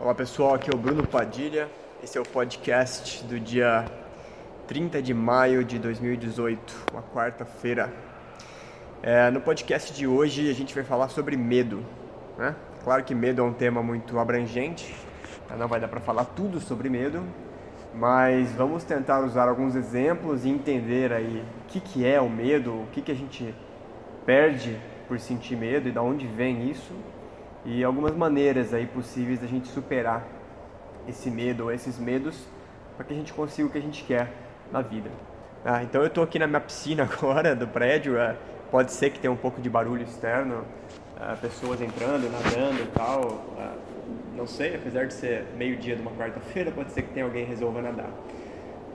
Olá pessoal, aqui é o Bruno Padilha. Esse é o podcast do dia 30 de maio de 2018, uma quarta-feira. É, no podcast de hoje a gente vai falar sobre medo. Né? Claro que medo é um tema muito abrangente, não vai dar para falar tudo sobre medo, mas vamos tentar usar alguns exemplos e entender aí o que, que é o medo, o que, que a gente perde por sentir medo e de onde vem isso e algumas maneiras aí possíveis da gente superar esse medo ou esses medos para que a gente consiga o que a gente quer na vida. Ah, então eu estou aqui na minha piscina agora do prédio, é, pode ser que tenha um pouco de barulho externo, é, pessoas entrando, nadando e tal, é, não sei, apesar de ser meio dia de uma quarta-feira, pode ser que tenha alguém resolva nadar.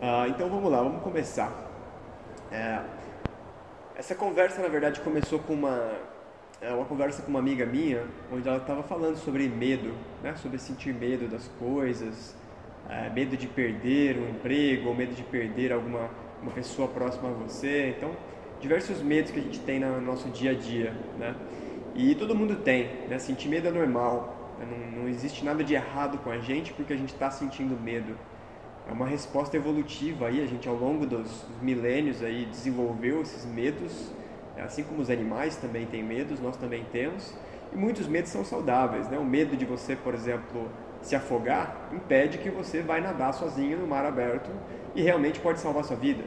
Ah, então vamos lá, vamos começar. É, essa conversa na verdade começou com uma uma conversa com uma amiga minha, onde ela estava falando sobre medo, né? sobre sentir medo das coisas, é, medo de perder um emprego, ou medo de perder alguma uma pessoa próxima a você. Então, diversos medos que a gente tem no nosso dia a dia. Né? E todo mundo tem, né? sentir medo é normal, né? não, não existe nada de errado com a gente porque a gente está sentindo medo. É uma resposta evolutiva aí, a gente ao longo dos milênios aí desenvolveu esses medos Assim como os animais também têm medos, nós também temos. E muitos medos são saudáveis. Né? O medo de você, por exemplo, se afogar impede que você vai nadar sozinho no mar aberto e realmente pode salvar sua vida.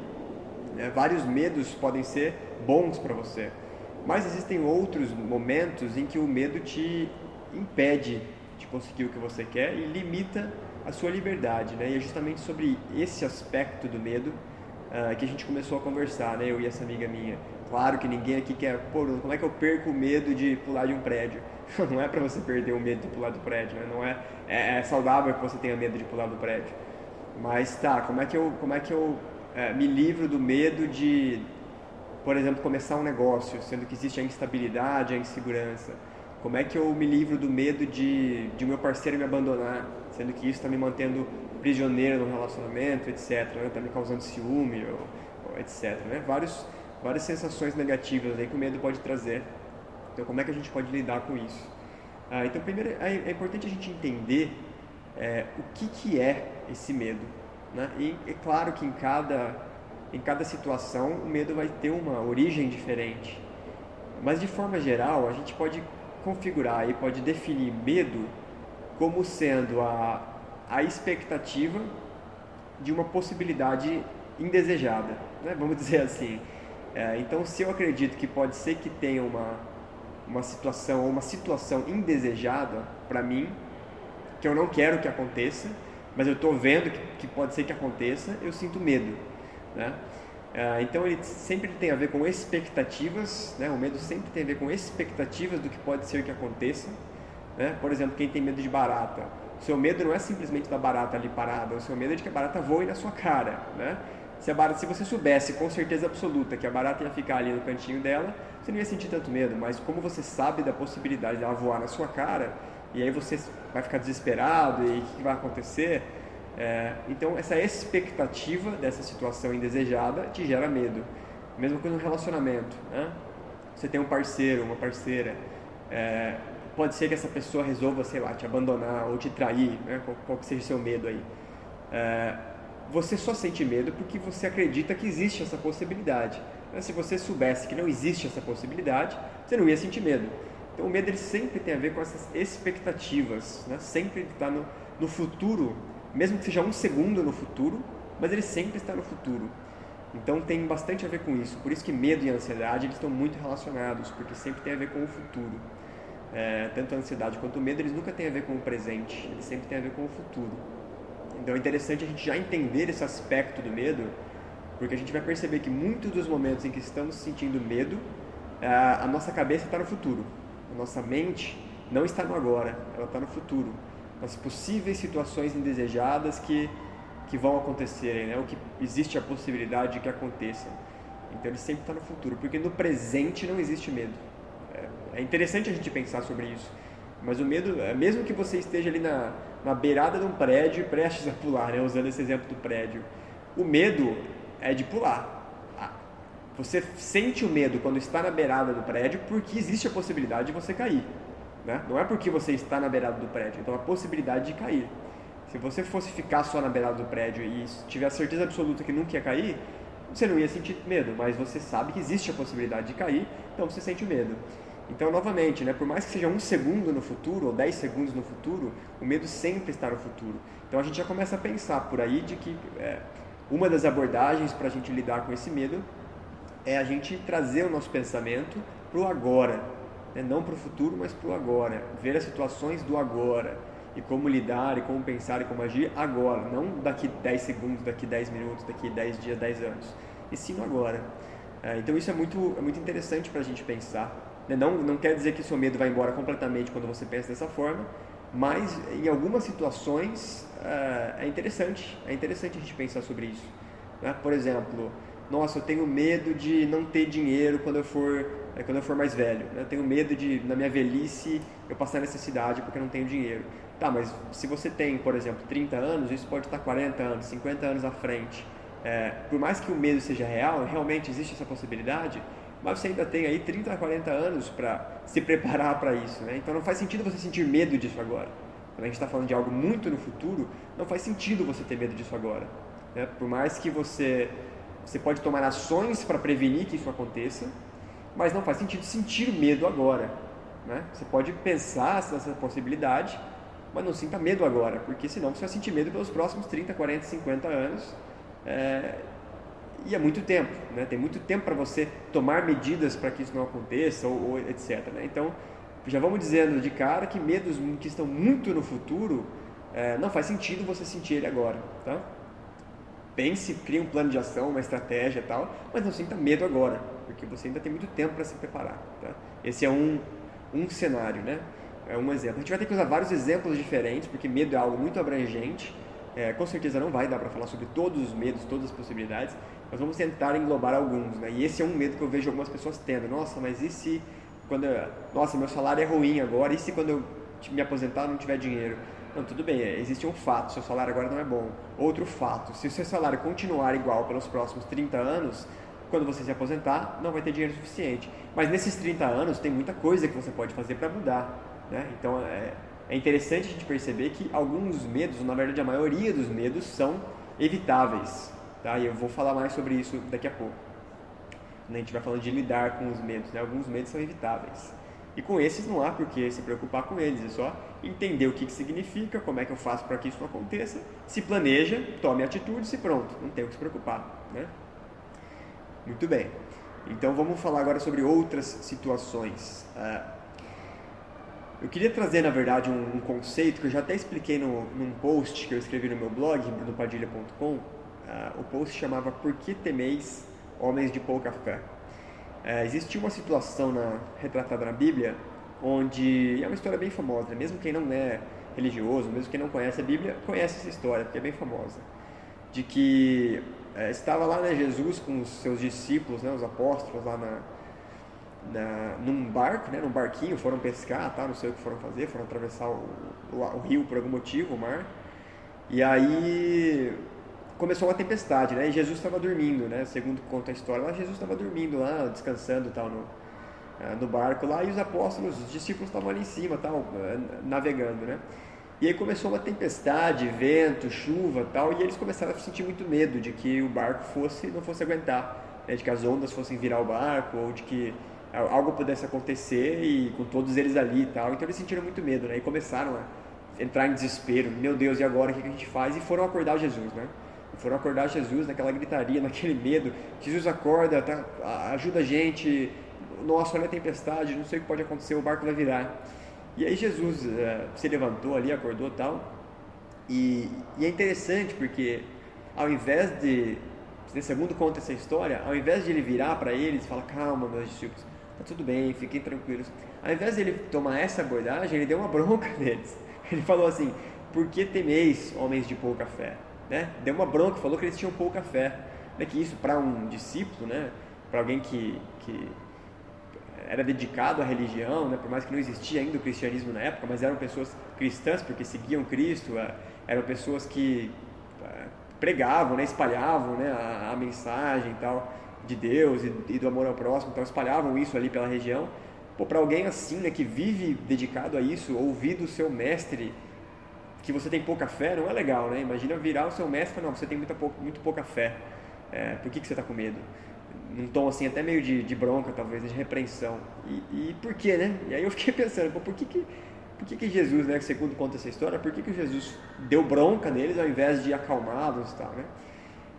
É, vários medos podem ser bons para você, mas existem outros momentos em que o medo te impede de conseguir o que você quer e limita a sua liberdade. Né? E é justamente sobre esse aspecto do medo uh, que a gente começou a conversar, né? eu e essa amiga minha. Claro que ninguém aqui quer, pô, como é que eu perco o medo de pular de um prédio? Não é para você perder o medo de pular do prédio, né? Não é, é, é, saudável que você tenha medo de pular do prédio. Mas tá, como é que eu, como é que eu é, me livro do medo de, por exemplo, começar um negócio, sendo que existe a instabilidade, a insegurança? Como é que eu me livro do medo de, de meu parceiro me abandonar, sendo que isso está me mantendo prisioneiro no relacionamento, etc. Né? Tá me causando ciúme, ou, ou etc. Né? Vários várias sensações negativas aí que o medo pode trazer. Então, como é que a gente pode lidar com isso? Ah, então, primeiro, é, é, importante a gente entender é, o que, que é esse medo. Né? E é claro que em cada, em cada situação o medo vai ter uma origem diferente. Mas, de forma geral, a gente pode configurar e pode definir medo como sendo a, a expectativa de uma possibilidade indesejada, né? vamos dizer assim. É, então, se eu acredito que pode ser que tenha uma, uma situação ou uma situação indesejada para mim, que eu não quero que aconteça, mas eu estou vendo que, que, pode ser que aconteça, eu sinto medo. Né? É, então, ele sempre tem a ver com expectativas, né? o medo sempre tem a ver com expectativas do que pode ser que aconteça. Né? Por exemplo, quem tem medo de barata, o seu medo não é simplesmente da barata ali parada, o seu medo é de que a barata voe na sua cara. Né? Se, a barata, se você soubesse com certeza absoluta que a barata ia ficar ali no cantinho dela, você não ia sentir tanto medo, mas como você sabe da possibilidade dela voar na sua cara, e aí você vai ficar desesperado e o que vai acontecer, é, então essa expectativa dessa situação indesejada te gera medo. Mesma coisa no relacionamento, né? Você tem um parceiro, uma parceira, é, pode ser que essa pessoa resolva, sei lá, te abandonar ou te trair, né? qual, qual que seja o seu medo aí. É, você só sente medo porque você acredita que existe essa possibilidade. Mas se você soubesse que não existe essa possibilidade, você não ia sentir medo. Então o medo ele sempre tem a ver com essas expectativas, né? sempre está no, no futuro, mesmo que seja um segundo no futuro, mas ele sempre está no futuro. Então tem bastante a ver com isso. Por isso que medo e ansiedade eles estão muito relacionados, porque sempre tem a ver com o futuro. É, tanto a ansiedade quanto o medo eles nunca têm a ver com o presente, eles sempre têm a ver com o futuro. Então é interessante a gente já entender esse aspecto do medo, porque a gente vai perceber que muitos dos momentos em que estamos sentindo medo, a nossa cabeça está no futuro, a nossa mente não está no agora, ela está no futuro, nas possíveis situações indesejadas que, que vão acontecerem, né? ou que existe a possibilidade de que aconteçam. Então ele sempre está no futuro, porque no presente não existe medo. É, interessante a gente pensar sobre isso. Mas o medo, é, mesmo que você esteja ali na, na beirada de um prédio prestes a pular, né? usando esse exemplo do prédio, o medo é de pular. Você sente o medo quando está na beirada do prédio porque existe a possibilidade de você cair. Né? Não é porque você está na beirada do prédio, então a possibilidade de cair. Se você fosse ficar só na beirada do prédio e tiver a certeza absoluta que nunca ia cair, você não ia sentir medo, mas você sabe que existe a possibilidade de cair, então você sente medo. Então, novamente, né, por mais que seja um segundo no futuro ou dez segundos no futuro, o medo sempre está no futuro. Então a gente já começa a pensar por aí de que é, uma das abordagens para a gente lidar com esse medo é a gente trazer o nosso pensamento para o agora, né? não para o futuro, mas para o agora, ver as situações do agora e como lidar e como pensar e como agir agora, não daqui 10 segundos, daqui 10 minutos, daqui 10 dias, 10 anos, e sim agora. É, então isso é muito, é muito interessante para a gente pensar. Né? Não, não quer dizer que seu medo vai embora completamente quando você pensa dessa forma, mas em algumas situações é, é interessante, é interessante a gente pensar sobre isso. Né? Por exemplo, nossa, eu tenho medo de não ter dinheiro quando eu for, é, quando eu for mais velho. Né? Eu tenho medo de, na minha velhice, eu passar necessidade porque eu não tenho dinheiro. Tá, mas se você tem, por exemplo, 30 anos, isso pode estar 40 anos, 50 anos à frente. É, por mais que o medo seja real, realmente existe essa possibilidade, mas você ainda tem aí 30 a 40 anos para se preparar para isso. Né? Então não faz sentido você sentir medo disso agora. Quando a gente está falando de algo muito no futuro, não faz sentido você ter medo disso agora. Né? Por mais que você, você pode tomar ações para prevenir que isso aconteça, mas não faz sentido sentir medo agora. Né? Você pode pensar nessa possibilidade, mas não sinta medo agora, porque senão você vai sentir medo pelos próximos 30, 40, 50 anos. É, e é muito tempo, né? tem muito tempo para você tomar medidas para que isso não aconteça, ou, ou etc. Né? Então, já vamos dizendo de cara que medos que estão muito no futuro, é, não faz sentido você sentir ele agora. Tá? Pense, crie um plano de ação, uma estratégia e tal, mas não sinta medo agora, porque você ainda tem muito tempo para se preparar. Tá? Esse é um, um cenário, né? é um exemplo. A gente vai ter que usar vários exemplos diferentes, porque medo é algo muito abrangente. É, com certeza não vai dar para falar sobre todos os medos, todas as possibilidades, mas vamos tentar englobar alguns. Né? E esse é um medo que eu vejo algumas pessoas tendo. Nossa, mas e se quando eu, nossa, meu salário é ruim agora, e se quando eu me aposentar não tiver dinheiro? Não, tudo bem, é, existe um fato, seu salário agora não é bom. Outro fato, se o seu salário continuar igual pelos próximos 30 anos, quando você se aposentar, não vai ter dinheiro suficiente. Mas nesses 30 anos tem muita coisa que você pode fazer para mudar. Né? Então é, é interessante a gente perceber que alguns dos medos, na verdade a maioria dos medos, são evitáveis. Tá? E eu vou falar mais sobre isso daqui a pouco. A gente vai falando de lidar com os medos. Né? Alguns medos são evitáveis. E com esses não há por que se preocupar com eles, é só entender o que, que significa, como é que eu faço para que isso não aconteça, se planeja, tome atitudes e pronto, não tem o que se preocupar. Né? Muito bem, então vamos falar agora sobre outras situações. Uh, eu queria trazer, na verdade, um, um, conceito que eu já até expliquei no, num post que eu escrevi no meu blog, brunopadilha.com. Uh, o post chamava Por que temeis homens de pouca fé? Uh, existiu uma situação na, retratada na Bíblia onde é uma história bem famosa, mesmo quem não é religioso, mesmo quem não conhece a Bíblia, conhece essa história, porque é bem famosa. De que uh, estava lá né, Jesus com os seus discípulos, né, os apóstolos, lá na, na, num barco, né, num barquinho, foram pescar, tá, não sei o que foram fazer, foram atravessar o, o, o rio por algum motivo, o mar. E aí começou uma tempestade, né? E Jesus estava dormindo, né? Segundo conta a história, lá Jesus estava dormindo lá, descansando tal no, eh, no barco lá, e os apóstolos, os discípulos estavam ali em cima, tal, eh, navegando, né? E aí começou uma tempestade, vento, chuva, tal, e eles começaram a sentir muito medo de que o barco fosse não fosse aguentar, né? de que as ondas fossem virar o barco ou de que algo pudesse acontecer e com todos eles ali e tal. Então eles sentiram muito medo, né? E começaram a entrar em desespero. Meu Deus, e agora o que a gente faz? E foram acordar Jesus, né? Foram acordar Jesus naquela gritaria, naquele medo. Jesus acorda, tá, ajuda a gente. Nossa, olha a tempestade, não sei o que pode acontecer, o barco vai virar. E aí Jesus uh, se levantou ali, acordou tal. E, e é interessante porque ao invés de, segundo conta essa história, ao invés de ele virar para eles e falar, calma, meus discípulos, tá tudo bem, fiquem tranquilos. Ao invés de ele tomar essa abordagem, ele deu uma bronca neles. Ele falou assim: Por que temeis, homens de pouca fé? Né? Deu uma bronca, falou que eles tinham pouca fé. Né? Que isso, para um discípulo, né? para alguém que, que era dedicado à religião, né? por mais que não existia ainda o cristianismo na época, mas eram pessoas cristãs porque seguiam Cristo, é, eram pessoas que é, pregavam, né? espalhavam né? a, a mensagem tal de Deus e, e, do amor ao próximo, então espalhavam isso ali pela região. para alguém assim, né, que vive dedicado a isso, ouvir do seu mestre que você tem pouca fé, não é legal, né? Imagina virar o seu mestre e falar, não, você tem muita pouca, muito pouca fé. É, por que, que você está com medo? Num tom assim, até meio de, de bronca, talvez, de repreensão. E, e por quê, né? E aí eu fiquei pensando, pô, por que que, por que que Jesus, né, segundo conta essa história, por que que Jesus deu bronca neles ao invés de acalmá-los e tal, né?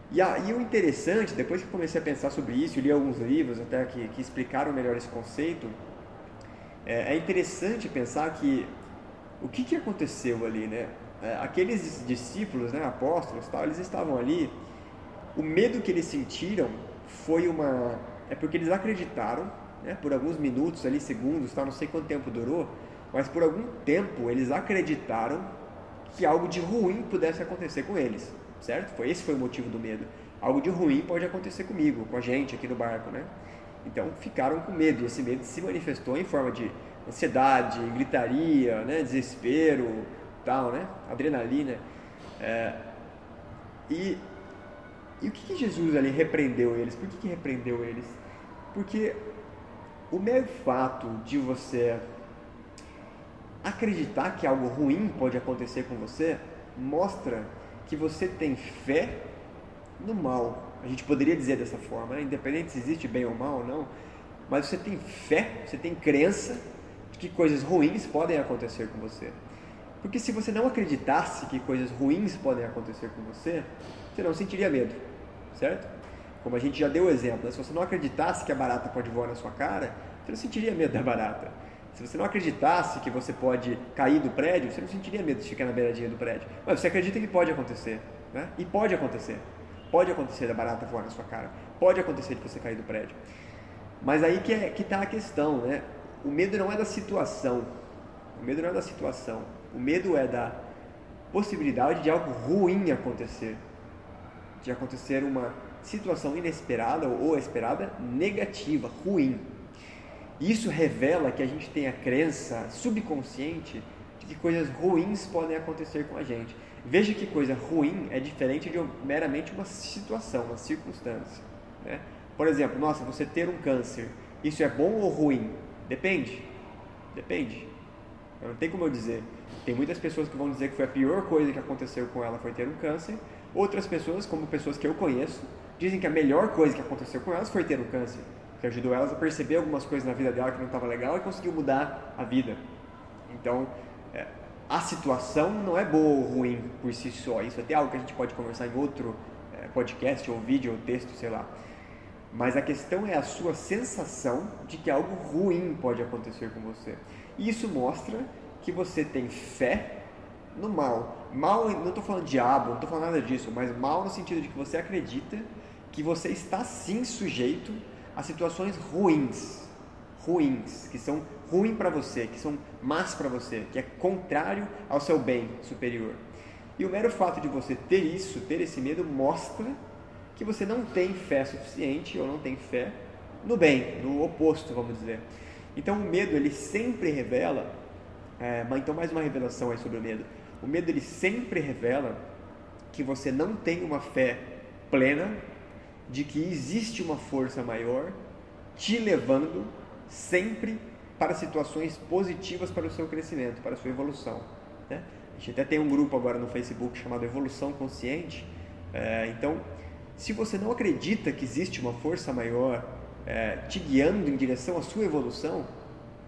E aí o interessante, depois que comecei a pensar sobre isso, li alguns livros até que, que explicaram melhor esse conceito, é, é interessante pensar que o que, que aconteceu ali, né? É, aqueles discípulos, né, apóstolos, tal, eles estavam ali. O medo que eles sentiram foi uma, é porque eles acreditaram, né, por alguns minutos ali, segundos, tal, não sei quanto tempo durou, mas por algum tempo eles acreditaram que algo de ruim pudesse acontecer com eles, certo? Foi esse foi o motivo do medo. Algo de ruim pode acontecer comigo, com a gente aqui no barco, né? Então ficaram com medo e esse medo se manifestou em forma de ansiedade, gritaria, né, desespero, tal, né, adrenalina. É, e, e o que, que, Jesus ali repreendeu eles? Por que, que repreendeu eles? Porque o mero fato de você acreditar que algo ruim pode acontecer com você mostra que você tem fé no mal. A gente poderia dizer dessa forma, né? independente se existe bem ou mal ou não, mas você tem fé, você tem crença que coisas ruins podem acontecer com você. Porque se você não acreditasse que coisas ruins podem acontecer com você, você não sentiria medo, certo? Como a gente já deu o exemplo, né? se você não acreditasse que a barata pode voar na sua cara, você não sentiria medo da barata. Se você não acreditasse que você pode cair do prédio, você não sentiria medo de ficar na beiradinha do prédio. Mas você acredita que pode acontecer, né? E pode acontecer. Pode acontecer da barata voar na sua cara. Pode acontecer de você cair do prédio. Mas aí que é, está a questão, né? O medo não é da situação. O medo não é da situação. O medo é da possibilidade de algo ruim acontecer. De acontecer uma situação inesperada ou esperada negativa, ruim. Isso revela que a gente tem a crença subconsciente de que coisas ruins podem acontecer com a gente. Veja que coisa ruim é diferente de meramente uma situação, uma circunstância. Né? Por exemplo, nossa, você ter um câncer, isso é bom ou ruim? Depende. Depende. Não tem como eu dizer. Tem muitas pessoas que vão dizer que foi a pior coisa que aconteceu com ela foi ter um câncer. Outras pessoas, como pessoas que eu conheço, dizem que a melhor coisa que aconteceu com elas foi ter um câncer, que ajudou elas a perceber algumas coisas na vida dela que não estava legal e conseguiu mudar a vida. Então, é, a situação não é boa ou ruim por si só. Isso é até algo que a gente pode conversar em outro é, podcast ou vídeo ou texto, sei lá. Mas a questão é a sua sensação de que algo ruim pode acontecer com você. E isso mostra que você tem fé no mal. Mal, não estou falando diabo, não estou falando nada disso, mas mal no sentido de que você acredita que você está sim sujeito a situações ruins. Ruins, que são ruins para você, que são más para você, que é contrário ao seu bem superior. E o mero fato de você ter isso, ter esse medo, mostra que você não tem fé suficiente ou não tem fé no bem, no oposto, vamos dizer. Então o medo ele sempre revela, é, então mais uma revelação aí sobre o medo. O medo ele sempre revela que você não tem uma fé plena de que existe uma força maior te levando sempre para situações positivas para o seu crescimento, para a sua evolução. Né? A gente até tem um grupo agora no Facebook chamado Evolução Consciente. É, então se você não acredita que existe uma força maior é, te guiando em direção à sua evolução,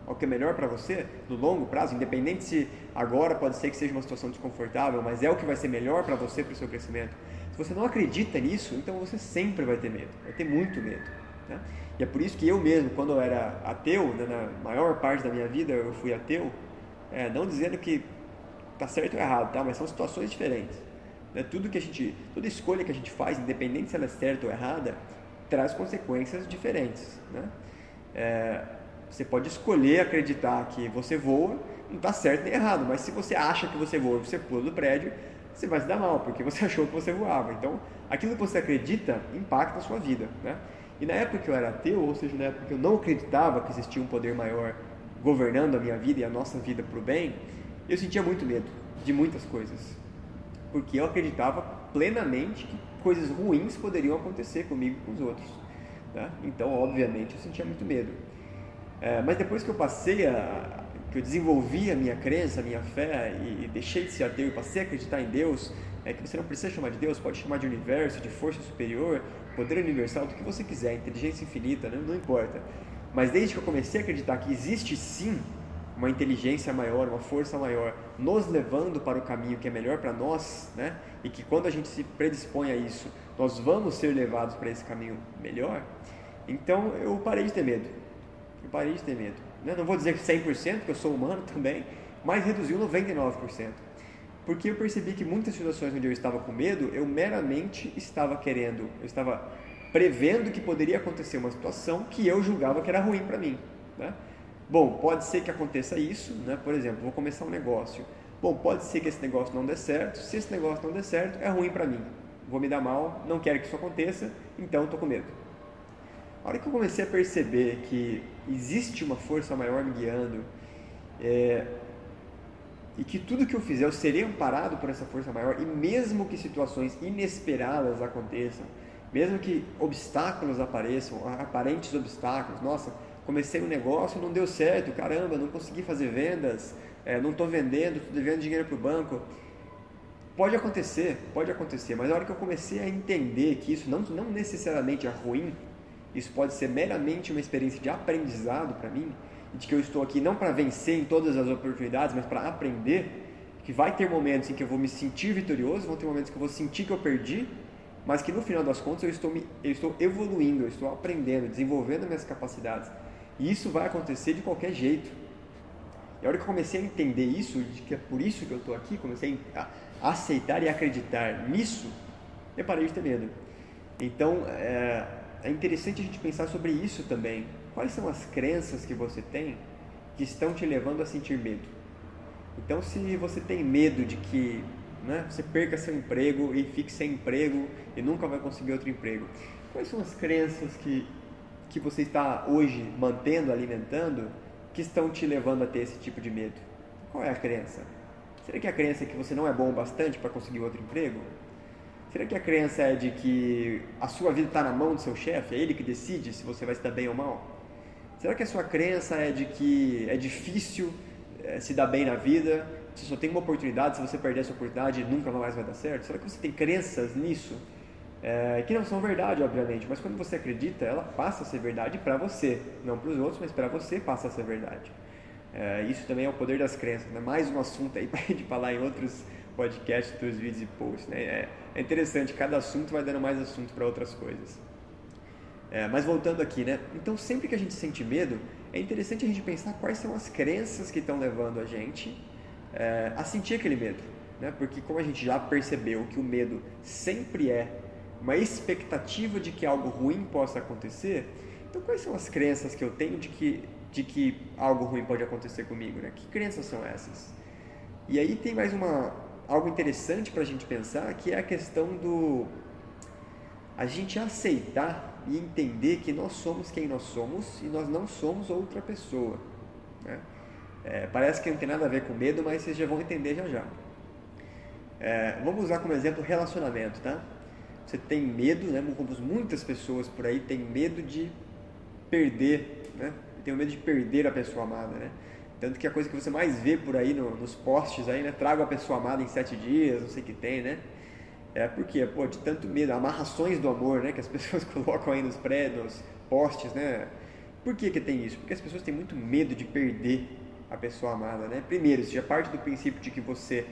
ao que é melhor para você no longo prazo, independente se agora pode ser que seja uma situação desconfortável, mas é o que vai ser melhor para você, para o seu crescimento. Se você não acredita nisso, então você sempre vai ter medo, vai ter muito medo. Né? E é por isso que eu mesmo, quando eu era ateu, né, na maior parte da minha vida eu fui ateu, é, não dizendo que está certo ou errado, tá? mas são situações diferentes. Né? Tudo que a gente, toda escolha que a gente faz, independente se ela é certa ou errada, traz consequências diferentes. Né? É, você pode escolher acreditar que você voa, não está certo nem errado, mas se você acha que você voa e você pula do prédio, você vai se dar mal, porque você achou que você voava. Então, aquilo que você acredita impacta a sua vida. Né? E na época que eu era ateu, ou seja, na época que eu não acreditava que existia um poder maior governando a minha vida e a nossa vida para o bem, eu sentia muito medo de muitas coisas porque eu acreditava plenamente que coisas ruins poderiam acontecer comigo e com os outros. Né? Então, obviamente, eu sentia muito medo. É, mas depois que eu passei a, que eu desenvolvi a minha crença, a minha fé e, e deixei de ser ateu e passei a acreditar em Deus, é que você não precisa chamar de Deus, pode chamar de universo, de força superior, poder universal, do que você quiser, inteligência infinita, né? não importa. Mas desde que eu comecei a acreditar que existe sim uma inteligência maior, uma força maior, nos levando para o caminho que é melhor para nós, né? E que quando a gente se predispõe a isso, nós vamos ser levados para esse caminho melhor. Então eu parei de ter medo. Eu parei de ter medo. Né? Não vou dizer 100%, porque eu sou humano também, mas reduziu 99%. Porque eu percebi que muitas situações onde eu estava com medo, eu meramente estava querendo, eu estava prevendo que poderia acontecer uma situação que eu julgava que era ruim para mim. Né? Bom, pode ser que aconteça isso, né? por exemplo, vou começar um negócio. Bom, pode ser que esse negócio não dê certo. Se esse negócio não der certo, é ruim para mim. Vou me dar mal, não quero que isso aconteça, então estou com medo. A hora que eu comecei a perceber que existe uma força maior me guiando é, e que tudo que eu fizer eu serei amparado por essa força maior e mesmo que situações inesperadas aconteçam, mesmo que obstáculos apareçam, aparentes obstáculos, nossa, comecei um negócio, não deu certo, caramba, não consegui fazer vendas, é, não estou vendendo, estou devendo dinheiro para o banco. Pode acontecer, pode acontecer, mas na hora que eu comecei a entender que isso não, não necessariamente é ruim, isso pode ser meramente uma experiência de aprendizado para mim, de que eu estou aqui não para vencer em todas as oportunidades, mas para aprender, que vai ter momentos em que eu vou me sentir vitorioso, vão ter momentos que eu vou sentir que eu perdi, mas que no final das contas eu estou, me, eu estou evoluindo, eu estou aprendendo, desenvolvendo minhas capacidades. E isso vai acontecer de qualquer jeito. E a hora que eu comecei a entender isso, de que é por isso que eu estou aqui, comecei a aceitar e acreditar nisso, eu parei de ter medo. Então, é, é interessante a gente pensar sobre isso também. Quais são as crenças que você tem que estão te levando a sentir medo? Então, se você tem medo de que né, você perca seu emprego e fique sem emprego e nunca vai conseguir outro emprego, quais são as crenças que, que você está hoje mantendo, alimentando, que estão te levando a ter esse tipo de medo? Qual é a crença? Será que a crença é que você não é bom o bastante para conseguir outro emprego? Será que a crença é de que a sua vida está na mão do seu chefe? É ele que decide se você vai estar bem ou mal? Será que a sua crença é de que é difícil é, se dar bem na vida? Você só tem uma oportunidade, se você perder essa oportunidade, nunca mais vai dar certo? Será que você tem crenças nisso? É, que não são verdade, obviamente, mas quando você acredita, ela passa a ser verdade para você, não para os outros, mas para você passa a ser verdade. É, isso também é o poder das crenças, né? mais um assunto aí para gente falar em outros podcasts, outros vídeos e posts. Né? É, é interessante, cada assunto vai dando mais assunto para outras coisas. É, mas voltando aqui, né? Então sempre que a gente sente medo, é interessante a gente pensar quais são as crenças que estão levando a gente é, a sentir aquele medo. Né? Porque como a gente já percebeu que o medo sempre é uma expectativa de que algo ruim possa acontecer, então quais são as crenças que eu tenho de que, de que algo ruim pode acontecer comigo? Né? Que crenças são essas? E aí tem mais uma, algo interessante para a gente pensar, que é a questão do a gente aceitar e entender que nós somos quem nós somos e nós não somos outra pessoa. Né? É, parece que não tem nada a ver com medo, mas vocês já vão entender já já. É, vamos usar como exemplo relacionamento, tá? Você tem medo, né? Como muitas pessoas por aí têm medo de perder, né? Tem medo de perder a pessoa amada, né? Tanto que a coisa que você mais vê por aí no, nos posts aí, né? Traga a pessoa amada em sete dias, não sei o que tem, né? É porque, pô, de tanto medo, amarrações do amor, né? Que as pessoas colocam aí nos prédios, posts, né? Por que que tem isso? Porque as pessoas têm muito medo de perder a pessoa amada, né? Primeiro, você já parte do princípio de que você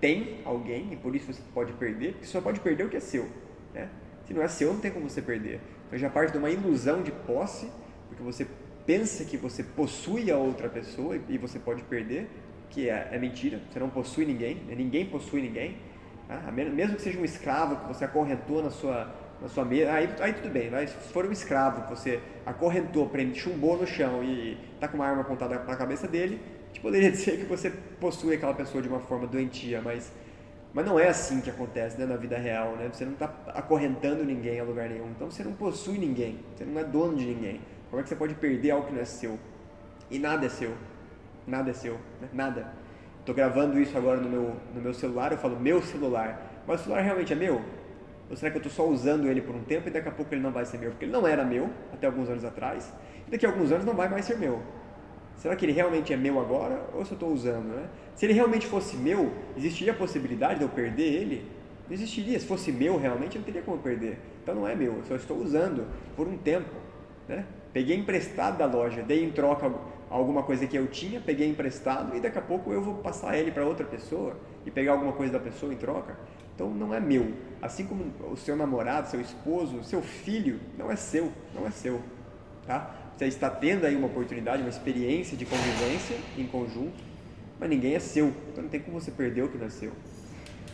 tem alguém e por isso você pode perder, porque só pode perder o que é seu, né? Se não é seu, não tem como você perder. Então já parte de uma ilusão de posse, porque você pensa que você possui a outra pessoa e você pode perder, que é, é mentira, você não possui ninguém, né? ninguém possui ninguém. Tá? Mesmo que seja um escravo que você acorrentou na sua, na sua mesa, aí, aí tudo bem, mas se for um escravo que você acorrentou, prende, chumbou no chão e está com uma arma apontada na cabeça dele, a gente poderia dizer que você possui aquela pessoa de uma forma doentia, mas, mas não é assim que acontece né, na vida real, né? você não está acorrentando ninguém a lugar nenhum, então você não possui ninguém, você não é dono de ninguém. Como é que você pode perder algo que não é seu? E nada é seu. Nada é seu. Né? Nada. Estou gravando isso agora no meu, no meu celular, eu falo meu celular. Mas o celular realmente é meu? Ou será que eu estou só usando ele por um tempo e daqui a pouco ele não vai ser meu? Porque ele não era meu até alguns anos atrás, e daqui a alguns anos não vai mais ser meu. Será que ele realmente é meu agora ou se eu estou usando? Né? Se ele realmente fosse meu, existiria a possibilidade de eu perder ele? Não existiria. Se fosse meu realmente, eu não teria como perder. Então não é meu, eu só estou usando por um tempo. Né? Peguei emprestado da loja, dei em troca alguma coisa que eu tinha, peguei emprestado e daqui a pouco eu vou passar ele para outra pessoa e pegar alguma coisa da pessoa em troca. Então não é meu. Assim como o seu namorado, seu esposo, seu filho, não é seu, não é seu. Tá? Você está tendo aí uma oportunidade, uma experiência de convivência em conjunto, mas ninguém é seu. Então não tem como você perder o que não é.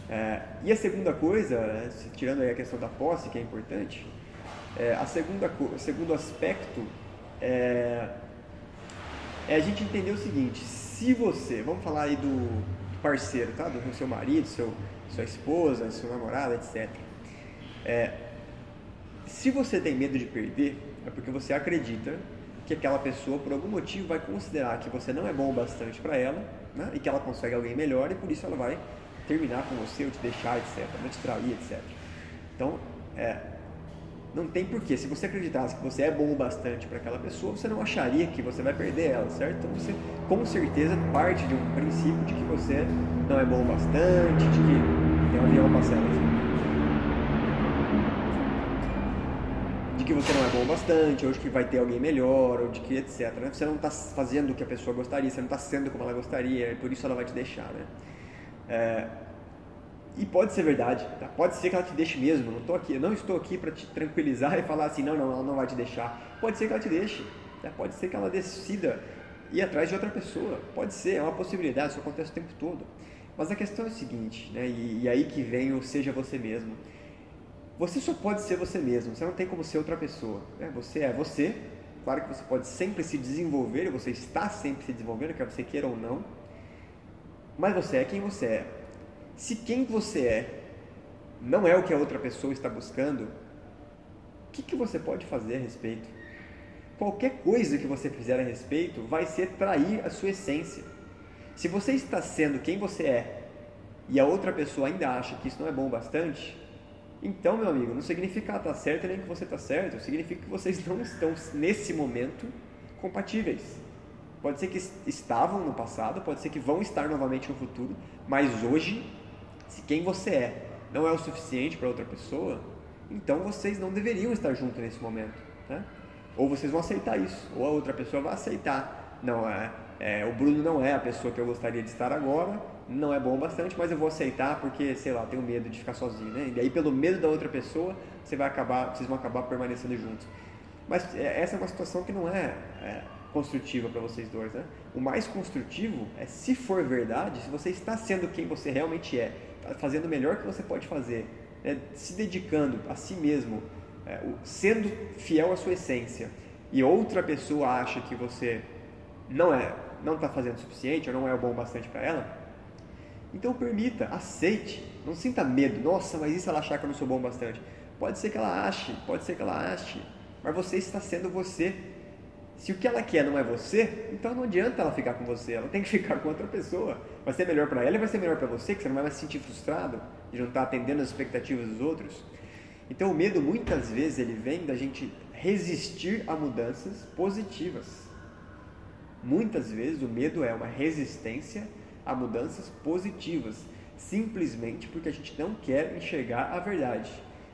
É, e a segunda coisa, né, tirando aí a questão da posse, que é importante, é, a segunda, o segundo aspecto é, é, a gente entender o seguinte: se você, vamos falar aí do parceiro, tá? Do seu marido, seu, sua esposa, seu namorado, etc. É, se você tem medo de perder, é porque você acredita que aquela pessoa, por algum motivo, vai considerar que você não é bom o bastante para ela né? e que ela consegue alguém melhor e por isso ela vai terminar com você ou te deixar, etc. Vai te trair, etc. Então, é, não tem porquê. Se você acreditasse que você é bom o bastante para aquela pessoa, você não acharia que você vai perder ela, certo? Então você, com certeza, parte de um princípio de que você não é bom o bastante, de que tem um avião passando assim. De que você não é bom bastante, ou de que vai ter alguém melhor, ou de que etc. Né? Você não está fazendo o que a pessoa gostaria, você não está sendo como ela gostaria, e por isso ela vai te deixar, né? É, e pode ser verdade, tá? pode ser que ela te deixe mesmo. Não, tô aqui, não estou aqui para te tranquilizar e falar assim, não, não, ela não vai te deixar. Pode ser que ela te deixe, tá? pode ser que ela decida ir atrás de outra pessoa. Pode ser, é uma possibilidade, isso acontece o tempo todo. Mas a questão é o seguinte, né? e, e aí que vem o seja você mesmo. Você só pode ser você mesmo, você não tem como ser outra pessoa. Né? Você é você, claro que você pode sempre se desenvolver, você está sempre se desenvolvendo, quer você queira ou não, mas você é quem você é. Se quem você é não é o que a outra pessoa está buscando, o que, que você pode fazer a respeito? Qualquer coisa que você fizer a respeito vai ser trair a sua essência. Se você está sendo quem você é e a outra pessoa ainda acha que isso não é bom bastante, então, meu amigo, não significa que ela está certa nem que você está certo, significa que vocês não estão, nesse momento, compatíveis. Pode ser que estavam no passado, pode ser que vão estar novamente no futuro, mas hoje se quem você é não é o suficiente para outra pessoa, então vocês não deveriam estar juntos nesse momento. Né? Ou vocês vão aceitar isso, ou a outra pessoa vai aceitar. Não, é, é, o Bruno não é a pessoa que eu gostaria de estar agora, não é bom bastante, mas eu vou aceitar porque, sei lá, tenho medo de ficar sozinho. Né? E aí, pelo medo da outra pessoa, você vai acabar, vocês vão acabar permanecendo juntos. Mas é, essa é uma situação que não é, é construtiva para vocês dois. Né? O mais construtivo é, se for verdade, se você está sendo quem você realmente é, fazendo o melhor que você pode fazer, né? se dedicando a si mesmo, é, sendo fiel à sua essência, e outra pessoa acha que você não é, não está fazendo o suficiente ou não é o bom bastante para ela, então permita, aceite, não sinta medo. Nossa, mas e se ela achar que eu não sou bom bastante? Pode ser que ela ache, pode ser que ela ache, mas você está sendo você. Se o que ela quer não é você, então não adianta ela ficar com você, ela tem que ficar com outra pessoa. Vai ser melhor para ela e vai ser melhor para você, que você não vai mais se sentir frustrado de não estar atendendo as expectativas dos outros. Então o medo muitas vezes ele vem da gente resistir a mudanças positivas. Muitas vezes o medo é uma resistência a mudanças positivas, simplesmente porque a gente não quer enxergar a verdade.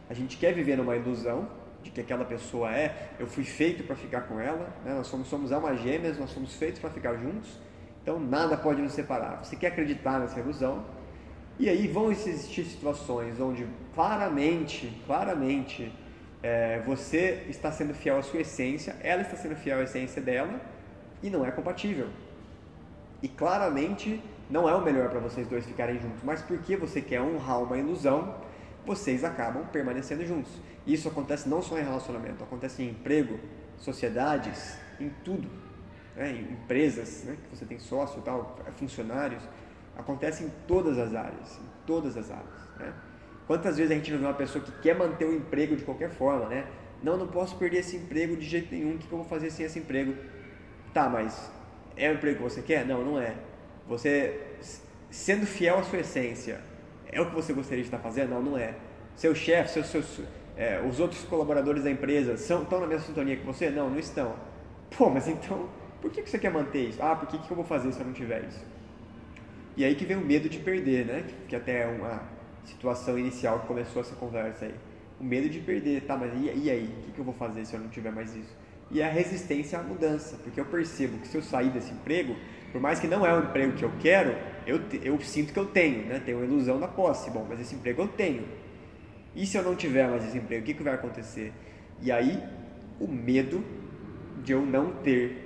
A gente quer viver numa ilusão de que aquela pessoa é, eu fui feito para ficar com ela, né? nós somos, somos almas gêmeas, nós somos feitos para ficar juntos, então nada pode nos separar. Você quer acreditar nessa ilusão, e aí vão existir situações onde claramente, claramente, é, você está sendo fiel à sua essência, ela está sendo fiel à essência dela, e não é compatível. E claramente não é o melhor para vocês dois ficarem juntos, mas porque você quer honrar uma ilusão, vocês acabam permanecendo juntos. Isso acontece não só em relacionamento, acontece em emprego, sociedades, em tudo. Né? Em empresas, né? que você tem sócio, tal, funcionários, acontece em todas as áreas, em todas as áreas. Né? Quantas vezes a gente não vê uma pessoa que quer manter o emprego de qualquer forma, né? Não, não posso perder esse emprego de jeito nenhum, o que eu vou fazer sem esse emprego? Tá, mas é o emprego que você quer? Não, não é. Você, sendo fiel à sua essência, é o que você gostaria de estar fazendo? Não, não é. Seu chefe, seus, seus, é, os outros colaboradores da empresa são, estão na mesma sintonia que você? Não, não estão. Pô, mas então, por que, que você quer manter isso? Ah, por que, que eu vou fazer se eu não tiver isso? E aí que vem o medo de perder, né? Que até é uma situação inicial que começou essa conversa aí. O medo de perder, tá, mas e, e aí? O que, que eu vou fazer se eu não tiver mais isso? E a resistência à mudança, porque eu percebo que se eu sair desse emprego, por mais que não é o emprego que eu quero, eu, eu sinto que eu tenho, né? Tenho a ilusão da posse, bom, mas esse emprego eu tenho. E se eu não tiver mais esse emprego, o que, que vai acontecer? E aí, o medo de eu não ter.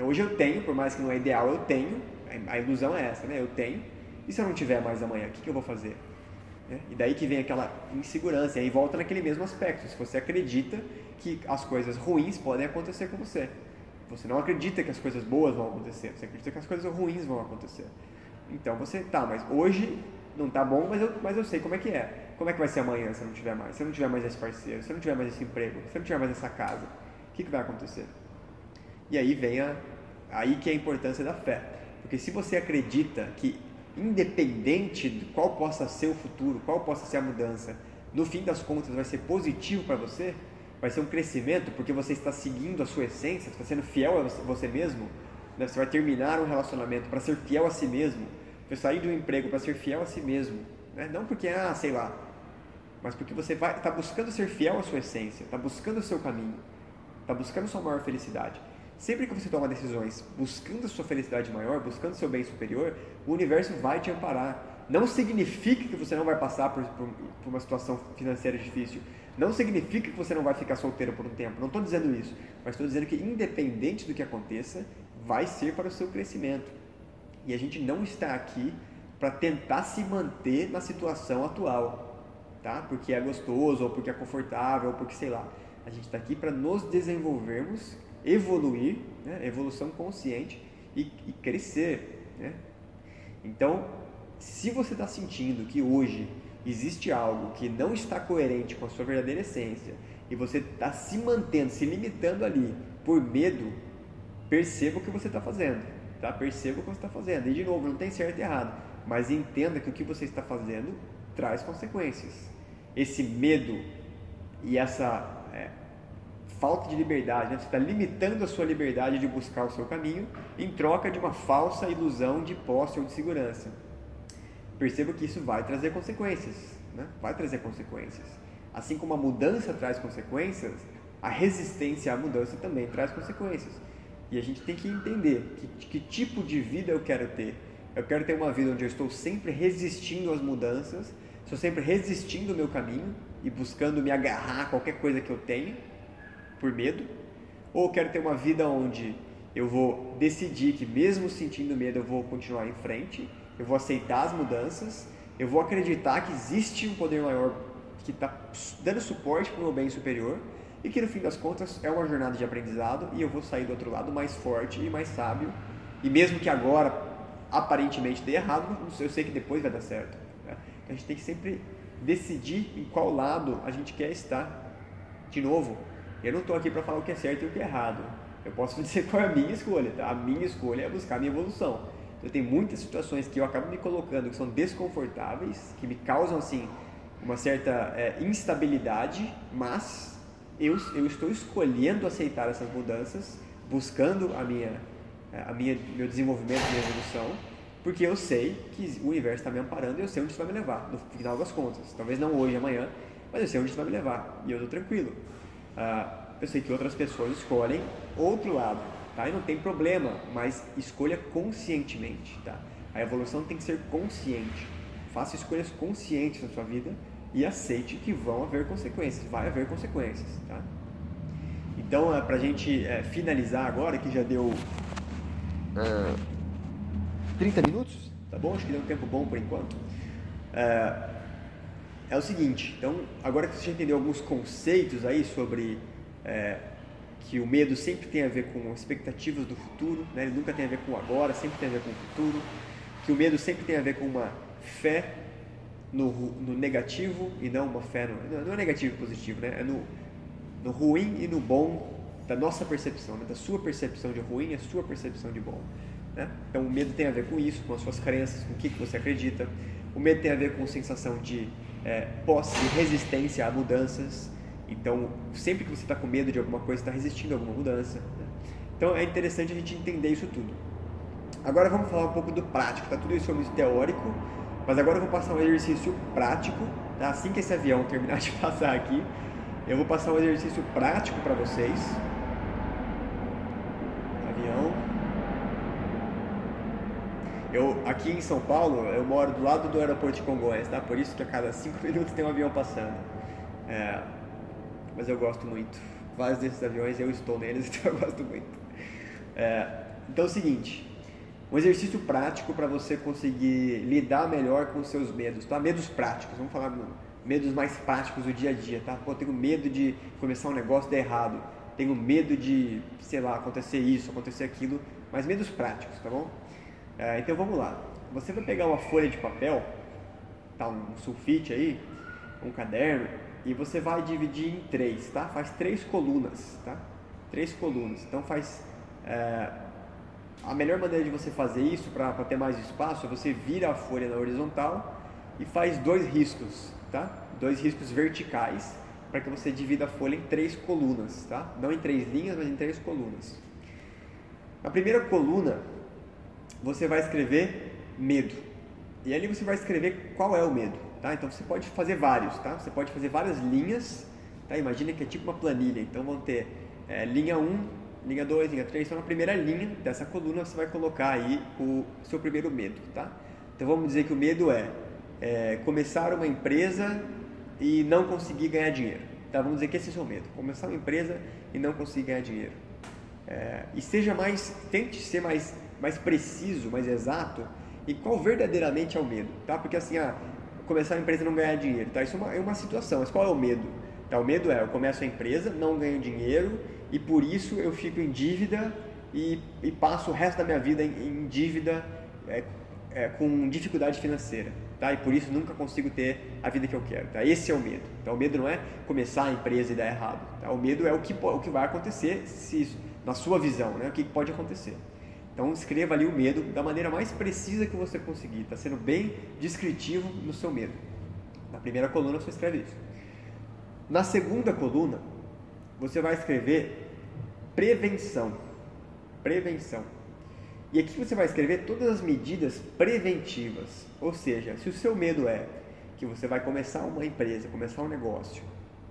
Hoje eu tenho, por mais que não é ideal, eu tenho. A ilusão é essa, né? Eu tenho. E se eu não tiver mais amanhã, o que, que eu vou fazer? Né? E daí que vem aquela insegurança. E aí volta naquele mesmo aspecto. Se você acredita que as coisas ruins podem acontecer com você. Você não acredita que as coisas boas vão acontecer. Você acredita que as coisas ruins vão acontecer. Então você, tá, mas hoje não tá bom, mas eu, mas eu sei como é que é. Como é que vai ser amanhã se eu não tiver mais? Se eu não tiver mais esse parceiro, se eu não tiver mais esse emprego, se eu não tiver mais essa casa, o que, que vai acontecer? E aí vem a, aí que é a importância da fé. Porque se você acredita que independente de qual possa ser o futuro, qual possa ser a mudança, no fim das contas vai ser positivo para você, vai ser um crescimento porque você está seguindo a sua essência, está sendo fiel a você mesmo, né? você vai terminar um relacionamento para ser fiel a si mesmo, você sair do emprego para ser fiel a si mesmo, né? não porque, ah, sei lá, mas porque você está buscando ser fiel à sua essência, está buscando o seu caminho, está buscando sua maior felicidade. Sempre que você toma decisões buscando a sua felicidade maior, buscando seu bem superior, o universo vai te amparar. Não significa que você não vai passar por, por, por uma situação financeira difícil. Não significa que você não vai ficar solteiro por um tempo. Não estou dizendo isso. Mas estou dizendo que, independente do que aconteça, vai ser para o seu crescimento. E a gente não está aqui para tentar se manter na situação atual, tá? Porque é gostoso, ou porque é confortável, ou porque sei lá. A gente está aqui para nos desenvolvermos evoluir, né? evolução consciente e, e crescer. Né? Então, se você está sentindo que hoje existe algo que não está coerente com a sua verdadeira essência e você está se mantendo, se limitando ali por medo, perceba o que você está fazendo. Tá? Perceba o que você está fazendo. E de novo, não tem certo e errado, mas entenda que o que você está fazendo traz consequências. Esse medo e essa é, falta de liberdade, né? você está limitando a sua liberdade de buscar o seu caminho em troca de uma falsa ilusão de posse ou de segurança. Perceba que isso vai trazer consequências, né? vai trazer consequências. Assim como a mudança traz consequências, a resistência à mudança também traz consequências. E a gente tem que entender que, que tipo de vida eu quero ter. Eu quero ter uma vida onde eu estou sempre resistindo às mudanças, estou sempre resistindo ao meu caminho e buscando me agarrar a qualquer coisa que eu tenho, por medo, ou quero ter uma vida onde eu vou decidir que mesmo sentindo medo eu vou continuar em frente, eu vou aceitar as mudanças, eu vou acreditar que existe um poder maior que está dando suporte para o meu bem superior e que no fim das contas é uma jornada de aprendizado e eu vou sair do outro lado mais forte e mais sábio e mesmo que agora aparentemente dê errado, eu sei que depois vai dar certo. Né? A gente tem que sempre decidir em qual lado a gente quer estar. De novo, eu não estou aqui para falar o que é certo e o que é errado. Eu posso dizer qual é a minha escolha. Tá? A minha escolha é buscar a minha evolução. Eu tenho muitas situações que eu acabo me colocando que são desconfortáveis, que me causam assim uma certa é, instabilidade, mas eu, eu estou escolhendo aceitar essas mudanças, buscando a minha, é, a minha, meu desenvolvimento, minha evolução, porque eu sei que o universo está me amparando e eu sei onde isso vai me levar, no final das contas. Talvez não hoje, amanhã, mas eu sei onde isso vai me levar e eu estou tranquilo. Ah, eu sei que outras pessoas escolhem outro lado, tá? E não tem problema, mas escolha conscientemente, tá? A evolução tem que ser consciente. Faça escolhas conscientes na sua vida e aceite que vão haver consequências, vai haver consequências, tá? Então, é, para a gente é, finalizar agora, que já deu uh, 30 minutos, tá bom? Acho que deu um tempo bom por enquanto. Uh, é o seguinte, então, agora que você já entendeu alguns conceitos aí sobre é, que o medo sempre tem a ver com expectativas do futuro, né? ele nunca tem a ver com o agora, sempre tem a ver com o futuro, que o medo sempre tem a ver com uma fé no, no negativo e não uma fé no, não é negativo e positivo, né? é no, no ruim e no bom da nossa percepção, né? da sua percepção de ruim e a sua percepção de bom. Né? Então o medo tem a ver com isso, com as suas crenças, com o que, que você acredita. O medo tem a ver com sensação de é, posse, resistência a mudanças. Então, sempre que você está com medo de alguma coisa, está resistindo a alguma mudança. Né? Então, é interessante a gente entender isso tudo. Agora vamos falar um pouco do prático. Tá tudo isso foi muito teórico, mas agora eu vou passar um exercício prático. Tá? Assim que esse avião terminar de passar aqui, eu vou passar um exercício prático para vocês. Avião. Eu, aqui em São Paulo, eu moro do lado do aeroporto de Congonhas, tá? Por isso que a cada cinco minutos tem um avião passando. É, mas eu gosto muito. Vários desses aviões eu estou neles, então eu gosto muito. É, então é o seguinte, um exercício prático para você conseguir lidar melhor com seus medos, tá? Medos práticos, vamos falar medos mais práticos do dia a dia, tá? Pô, eu tenho medo de começar um negócio dar errado, tenho medo de, sei lá, acontecer isso, acontecer aquilo, mas medos práticos, tá bom? É, então vamos lá. Você vai pegar uma folha de papel, tá? Um sulfite aí, um caderno, e você vai dividir em três, tá? Faz três colunas, tá? Três colunas. Então faz é, a melhor maneira de você fazer isso para ter mais espaço é você vira a folha na horizontal e faz dois riscos, tá? Dois riscos verticais para que você divida a folha em três colunas, tá? Não em três linhas, mas em três colunas. Na primeira coluna, você vai escrever medo. E ali você vai escrever qual é o medo, tá? Então você pode fazer vários, tá? Você pode fazer várias linhas, tá? Imagina que é tipo uma planilha. Então vão ter é, linha 1, linha 2, linha 3. Então na primeira linha dessa coluna você vai colocar aí o seu primeiro medo, tá? Então vamos dizer que o medo é é, começar uma empresa e não conseguir ganhar dinheiro. Tá? Vamos dizer que esse é o seu medo, começar uma empresa e não conseguir ganhar dinheiro. É, e seja mais, tente ser mais, mais preciso, mais exato e qual verdadeiramente é o medo, tá? Porque assim, ah, começar uma empresa e não ganhar dinheiro, tá? Isso é uma, é uma situação, mas qual é o medo? Tá? O medo é, eu começo a empresa, não ganho dinheiro e por isso eu fico em dívida e, e passo o resto da minha vida em, em dívida é, é, com dificuldade financeira tá? E por isso nunca consigo ter a vida que eu quero, tá? Esse é o medo. Então o medo não é começar a empresa e dar errado, tá? O medo é o que, o que vai acontecer se, na sua visão, né? O que pode acontecer. Então escreva ali o medo da maneira mais precisa que você conseguir, está sendo bem descritivo no seu medo. Na primeira coluna você escreve isso. Na segunda coluna, você vai escrever prevenção. Prevenção. E aqui você vai escrever todas as medidas preventivas. Ou seja, se o seu medo é que você vai começar uma empresa, começar um negócio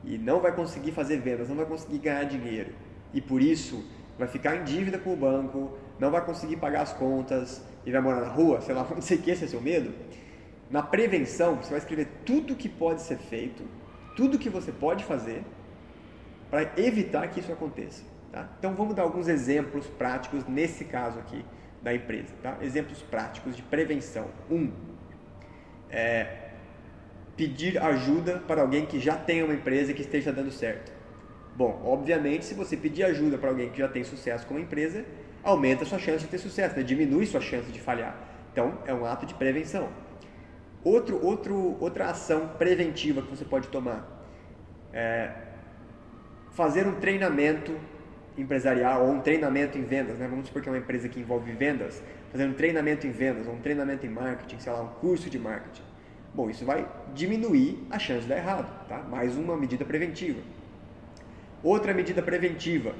e não vai conseguir fazer vendas, não vai conseguir ganhar dinheiro e por isso vai ficar em dívida com o banco, não vai conseguir pagar as contas e vai morar na rua, sei lá, não sei o que, esse é seu medo. Na prevenção, você vai escrever tudo que pode ser feito, tudo que você pode fazer para evitar que isso aconteça. Tá? Então vamos dar alguns exemplos práticos nesse caso aqui da empresa. Tá? Exemplos práticos de prevenção. Um, é pedir ajuda para alguém que já tem uma empresa e que esteja dando certo. Bom, obviamente, se você pedir ajuda para alguém que já tem sucesso com uma empresa, aumenta sua chance de ter sucesso, né? diminui sua chance de falhar. Então, é um ato de prevenção. Outro, outro, outra ação preventiva que você pode tomar é fazer um treinamento empresarial ou um treinamento em vendas, né? vamos supor que é uma empresa que envolve vendas, fazendo um treinamento em vendas, ou um treinamento em marketing, sei lá, um curso de marketing. Bom, isso vai diminuir a chance de dar errado, tá? Mais uma medida preventiva. Outra medida preventiva,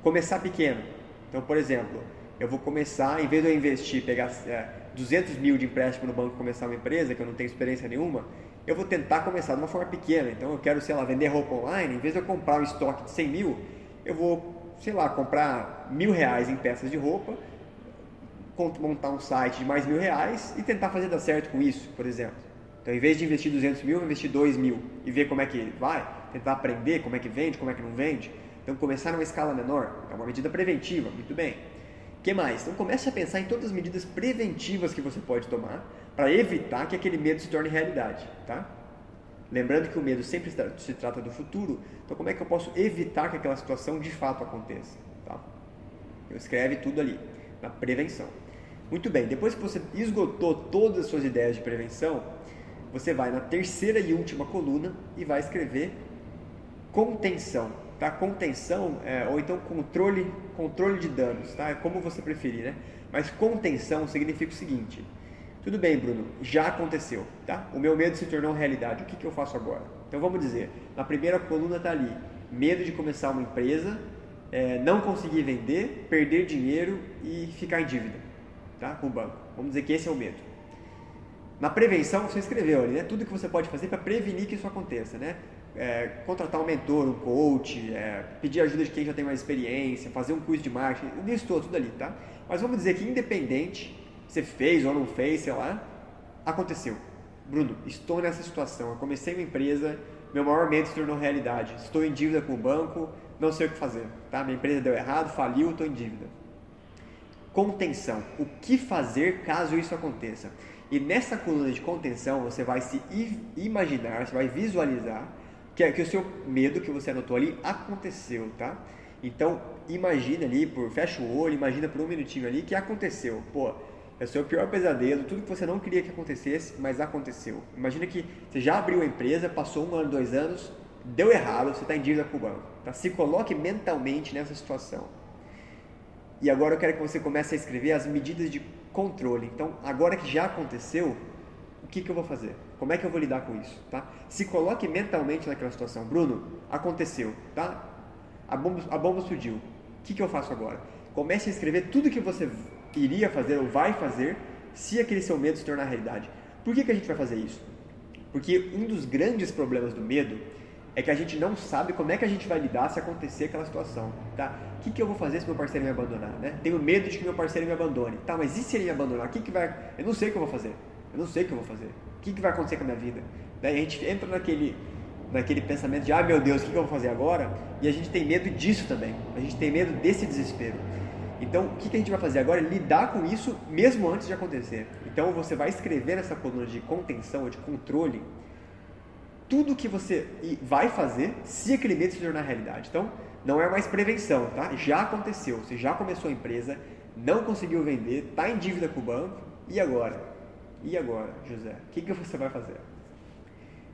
começar pequeno. Então, por exemplo, eu vou começar, em vez de eu investir, pegar é, 200 mil de empréstimo no banco e começar uma empresa, que eu não tenho experiência nenhuma, eu vou tentar começar de uma forma pequena. Então, eu quero, sei lá, vender roupa online, em vez de eu comprar um estoque de 100 mil, eu vou sei lá, comprar mil reais em peças de roupa, montar um site de mais mil reais e tentar fazer dar certo com isso, por exemplo. Então, em vez de investir 200 mil, investir 2 mil e ver como é que vai, tentar aprender como é que vende, como é que não vende. Então, começar numa escala menor é uma medida preventiva, muito bem. O que mais? Então, comece a pensar em todas as medidas preventivas que você pode tomar para evitar que aquele medo se torne realidade, tá? Lembrando que o medo sempre se trata do futuro, então como é que eu posso evitar que aquela situação de fato aconteça? Tá? Eu escreve tudo ali, na prevenção. Muito bem, depois que você esgotou todas as suas ideias de prevenção, você vai na terceira e última coluna e vai escrever contenção. Tá? Contenção, é, ou então controle, controle de danos, tá? É como você preferir, né? Mas contenção significa o seguinte: se Tudo bem, Bruno, já aconteceu, tá? O meu medo se tornou realidade. O que, que eu faço agora? Então vamos dizer, na primeira coluna está ali, medo de começar uma empresa, é, não conseguir vender, perder dinheiro e ficar em dívida, tá? Com o banco. Vamos dizer que esse é o medo. Na prevenção você escreveu ali, né? Tudo que você pode fazer para prevenir que isso aconteça, né? É, contratar um mentor, um coach, é, pedir ajuda de quem já tem mais experiência, fazer um curso de marketing, listou tudo ali, tá? Mas vamos dizer que independente, você fez ou não fez, sei lá, aconteceu. Bruno, estou nessa situação, eu comecei uma empresa, meu maior medo se tornou realidade, estou em dívida com o banco, não sei o que fazer, tá? Minha empresa deu errado, faliu, estou em dívida. Contenção, o que fazer caso isso aconteça? E nessa coluna de contenção, você vai se imaginar, você vai visualizar que, é, que o seu medo que você anotou ali aconteceu, tá? Então, imagina ali, por fecha o olho, imagina por um minutinho ali que aconteceu. Pô, é o seu pior pesadelo, tudo que você não queria que acontecesse, mas aconteceu. Imagina que você já abriu a empresa, passou um ano, dois anos, deu errado, você está em dívida com o banco. Tá? Se coloque mentalmente nessa situação. E agora eu quero que você comece a escrever as medidas de controle. Então, agora que já aconteceu, o que, que eu vou fazer? Como é que eu vou lidar com isso? Tá? Se coloque mentalmente naquela situação. Bruno, aconteceu, tá? A bomba, a bomba explodiu. O que, que eu faço agora? Comece a escrever tudo que você iria fazer ou vai fazer se aquele seu medo se tornar realidade. Por que, que a gente vai fazer isso? Porque um dos grandes problemas do medo é que a gente não sabe como é que a gente vai lidar se acontecer aquela situação, tá? O que, que eu vou fazer se meu parceiro me abandonar, né? Tenho medo de que meu parceiro me abandone, tá? Mas e se ele me abandonar? O que, que vai... Eu não sei o que eu vou fazer. Eu não sei o que eu vou fazer. O que, que vai acontecer com a minha vida? Daí a gente entra naquele, naquele pensamento de, ah, meu Deus, o que, que eu vou fazer agora? E a gente tem medo disso também. A gente tem medo desse desespero. Então, o que, que a gente vai fazer agora? Lidar com isso mesmo antes de acontecer. Então, você vai escrever nessa coluna de contenção, de controle, tudo que você vai fazer se aquele medo se tornar realidade. Então, não é mais prevenção, tá? Já aconteceu, você já começou a empresa, não conseguiu vender, está em dívida com o banco, e agora? E agora, José? O que, que você vai fazer?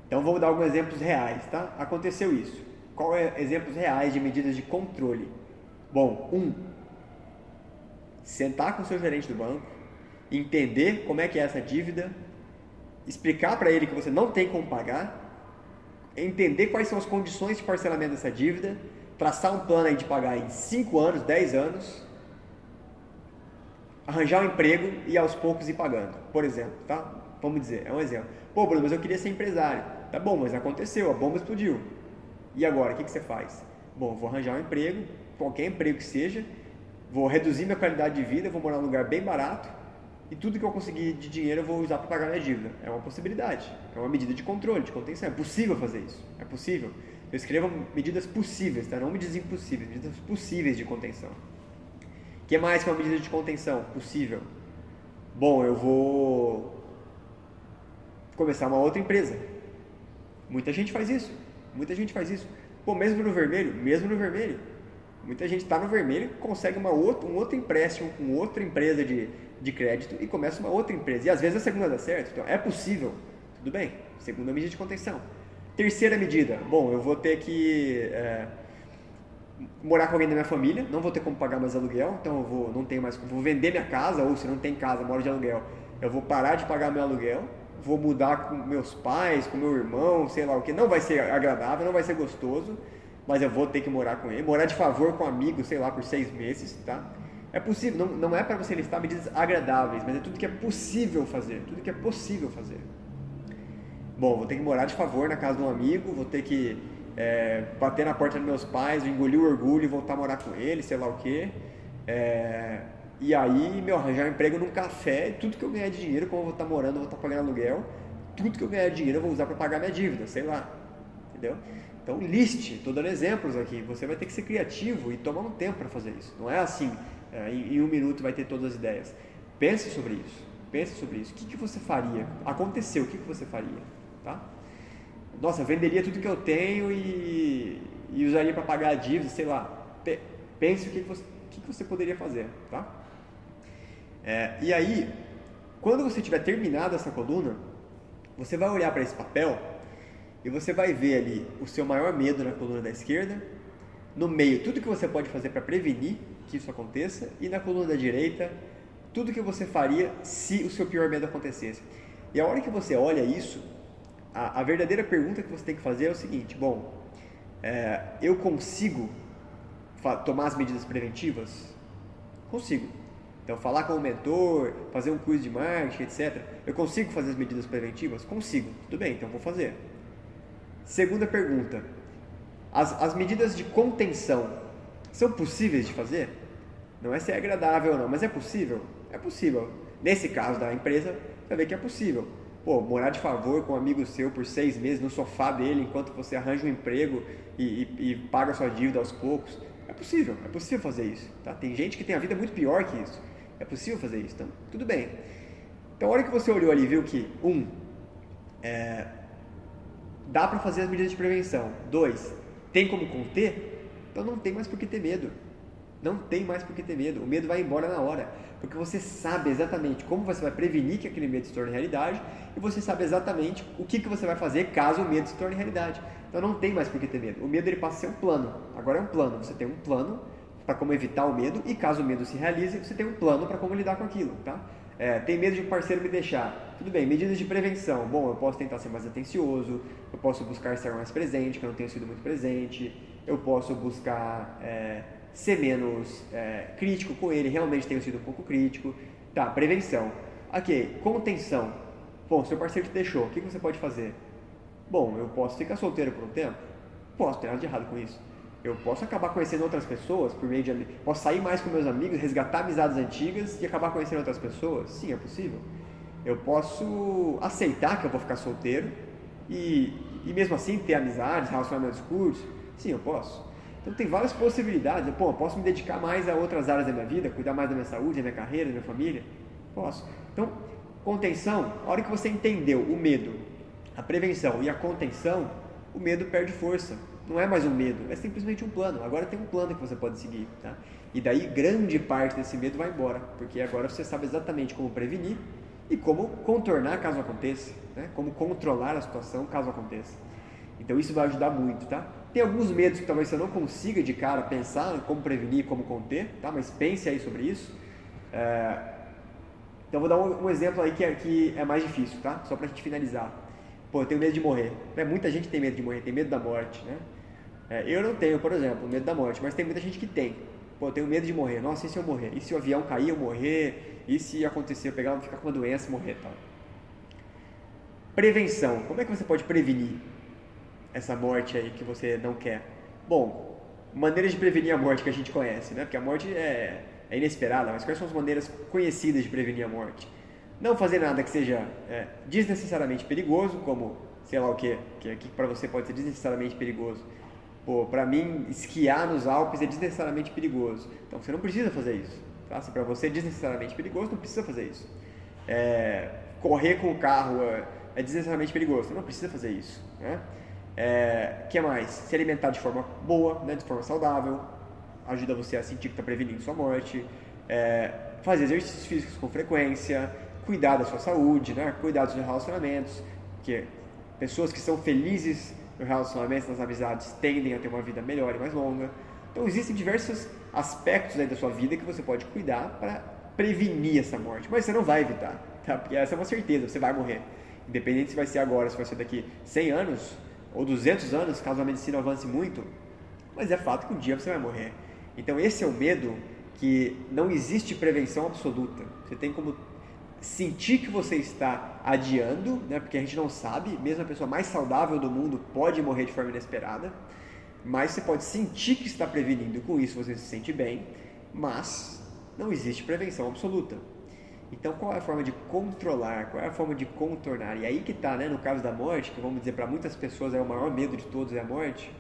Então, vou dar alguns exemplos reais, tá? Aconteceu isso. Qual é exemplos reais de medidas de controle? Bom, um, sentar com seu gerente do banco, entender como é que é essa dívida, explicar para ele que você não tem como pagar, entender quais são as condições de parcelamento dessa dívida, traçar um plano de pagar em 5 anos, 10 anos, arranjar um emprego e aos poucos ir pagando, por exemplo, tá? Vamos dizer, é um exemplo. Pô, Bruno, mas eu queria ser empresário. Tá bom, mas aconteceu, a bomba explodiu. E agora, o que, que você faz? Bom, vou arranjar um emprego, qualquer emprego que seja, vou reduzir minha qualidade de vida, vou morar num lugar bem barato e tudo que eu conseguir de dinheiro eu vou usar para pagar minha dívida. É uma possibilidade, é uma medida de controle, de contenção. É possível fazer isso, é possível. Eu escrevo medidas possíveis, tá? não medidas impossíveis, medidas possíveis de contenção. O que mais que é uma medida de contenção possível? Bom, eu vou começar uma outra empresa. Muita gente faz isso, muita gente faz isso. Pô, mesmo no vermelho, mesmo no vermelho Muita gente está no vermelho, consegue uma outra, um outro empréstimo com outra empresa de, de crédito e começa uma outra empresa. E às vezes a segunda dá certo. Então é possível. Tudo bem. Segunda medida de contenção. Terceira medida. Bom, eu vou ter que é, morar com alguém da minha família. Não vou ter como pagar mais aluguel. Então eu vou, não tenho mais, vou vender minha casa. Ou se não tem casa, moro de aluguel. Eu vou parar de pagar meu aluguel. Vou mudar com meus pais, com meu irmão, sei lá o que. Não vai ser agradável, não vai ser gostoso mas eu vou ter que morar com ele, morar de favor com um amigo, sei lá, por seis meses, tá? É possível, não, não é para você listar medidas agradáveis, mas é tudo que é possível fazer, tudo que é possível fazer. Bom, vou ter que morar de favor na casa de um amigo, vou ter que é, bater na porta dos meus pais, engolir o orgulho e voltar a morar com ele, sei lá o quê. É, e aí, meu, arranjar um emprego num café, tudo que eu ganhar de dinheiro, como eu vou estar morando, vou estar pagando aluguel, tudo que eu ganhar de dinheiro eu vou usar para pagar minha dívida, sei lá. Entendeu? Então liste, estou dando exemplos aqui. Você vai ter que ser criativo e tomar um tempo para fazer isso. Não é assim, é, em, em, um minuto vai ter todas as ideias. Pense sobre isso. Pense sobre isso. O que, que você faria? Aconteceu, o que, que você faria? Tá? Nossa, venderia tudo que eu tenho e, e usaria para pagar a dívida, sei lá. Pense o que, você, o que você poderia fazer. Tá? É, e aí, quando você tiver terminado essa coluna, você vai olhar para esse papel e você vai ver ali o seu maior medo na coluna da esquerda, no meio tudo que você pode fazer para prevenir que isso aconteça e na coluna da direita tudo que você faria se o seu pior medo acontecesse. E a hora que você olha isso, a, a verdadeira pergunta que você tem que fazer é o seguinte: bom, é, eu consigo tomar as medidas preventivas? Consigo. Então, falar com o mentor, fazer um curso de marketing, etc. Eu consigo fazer as medidas preventivas? Consigo. Tudo bem, então vou fazer. Segunda pergunta: as, as medidas de contenção são possíveis de fazer? Não é se é agradável ou não, mas é possível? É possível. Nesse caso da empresa, você vê que é possível. Pô, morar de favor com um amigo seu por seis meses no sofá dele enquanto você arranja um emprego e, e, e paga sua dívida aos poucos. É possível, é possível fazer isso. Tá? Tem gente que tem a vida muito pior que isso. É possível fazer isso, então tudo bem. Então, a hora que você olhou ali viu que, um, é, dá para fazer as medidas de prevenção. Dois, tem como conter? Então não tem mais por que ter medo. Não tem mais por que ter medo. O medo vai embora na hora. Porque você sabe exatamente como você vai prevenir que aquele medo se torne realidade e você sabe exatamente o que, que você vai fazer caso o medo se torne realidade. Então não tem mais por que ter medo. O medo ele passa a ser um plano. Agora é um plano. Você tem um plano para como evitar o medo e caso o medo se realize, você tem um plano para como lidar com aquilo, tá? É, tem medo de um parceiro me deixar. Tudo bem, medidas de prevenção. Bom, eu posso tentar ser mais atencioso, eu posso buscar ser mais presente, que eu não tenho sido muito presente, eu posso buscar é, ser menos é, crítico com ele, realmente tenho sido um pouco crítico. Tá, prevenção. Ok, contenção. Bom, seu parceiro te deixou, o que você pode fazer? Bom, eu posso ficar solteiro por um tempo? Posso, tem nada de errado com isso. Eu posso acabar conhecendo outras pessoas por meio de posso sair mais com meus amigos, resgatar amizades antigas e acabar conhecendo outras pessoas? Sim, é possível. Eu posso aceitar que eu vou ficar solteiro e, e mesmo assim ter amizades, relacionamentos curtos? Sim, eu posso. Então tem várias possibilidades. Pô, posso me dedicar mais a outras áreas da minha vida, cuidar mais da minha saúde, da minha carreira, da minha família? Posso. Então, contenção, a hora que você entendeu o medo, a prevenção e a contenção, o medo perde força não é mais um medo, é simplesmente um plano. Agora tem um plano que você pode seguir, tá? E daí grande parte desse medo vai embora, porque agora você sabe exatamente como prevenir e como contornar caso aconteça, né? Como controlar a situação caso aconteça. Então isso vai ajudar muito, tá? Tem alguns medos que talvez você não consiga de cara pensar como prevenir, como conter, tá? Mas pense aí sobre isso. É... Então vou dar um, um exemplo aí que é, que é mais difícil, tá? Só pra gente finalizar. Pô, eu tenho medo de morrer. Né? Muita gente tem medo de morrer, tem medo da morte, né? É, eu não tenho, por exemplo, medo da morte, mas tem muita gente que tem. Pô, eu tenho medo de morrer. Nossa, e se eu morrer? E se o avião cair, eu morrer? E se acontecer, eu pegar, ficar com uma doença e morrer, tal? Prevenção. Como é que você pode prevenir essa morte aí que você não quer? Bom, maneiras de prevenir a morte que a gente conhece, né? Porque a morte é, é inesperada, mas quais são as maneiras conhecidas de prevenir a morte? Não fazer nada que seja é, desnecessariamente perigoso, como sei lá o que, que, que para você pode ser desnecessariamente perigoso Pô, para mim, esquiar nos Alpes é desnecessariamente perigoso. Então você não precisa fazer isso. Tá? Se para você é desnecessariamente perigoso, não precisa fazer isso. É, correr com o carro é, é, desnecessariamente perigoso. Você não precisa fazer isso. Né? É, que mais? Se alimentar de forma boa, né? de forma saudável, ajuda você a sentir que está prevenindo sua morte. É, fazer exercícios físicos com frequência, cuidar da sua saúde, né? cuidar dos relacionamentos, que pessoas que são felizes no relacionamento, nas amizades, tendem a ter uma vida melhor e mais longa. Então existem diversos aspectos da sua vida que você pode cuidar para prevenir essa morte, mas você não vai evitar, tá? Porque essa é uma certeza, você vai morrer. Independente se vai ser agora, se vai ser daqui 100 anos ou 200 anos, caso a medicina avance muito, mas é fato que um dia você vai morrer. Então esse é o medo que não existe prevenção absoluta. Você tem como sentir que você está adiando, né, porque a gente não sabe, mesmo a pessoa mais saudável do mundo pode morrer de forma inesperada, mas você pode sentir que está prevenindo, com isso você se sente bem, mas não existe prevenção absoluta. Então, qual é a forma de controlar? Qual é a forma de contornar? E aí que está, né, no caso da morte, que vamos dizer para muitas pessoas é o maior medo de todos é a morte.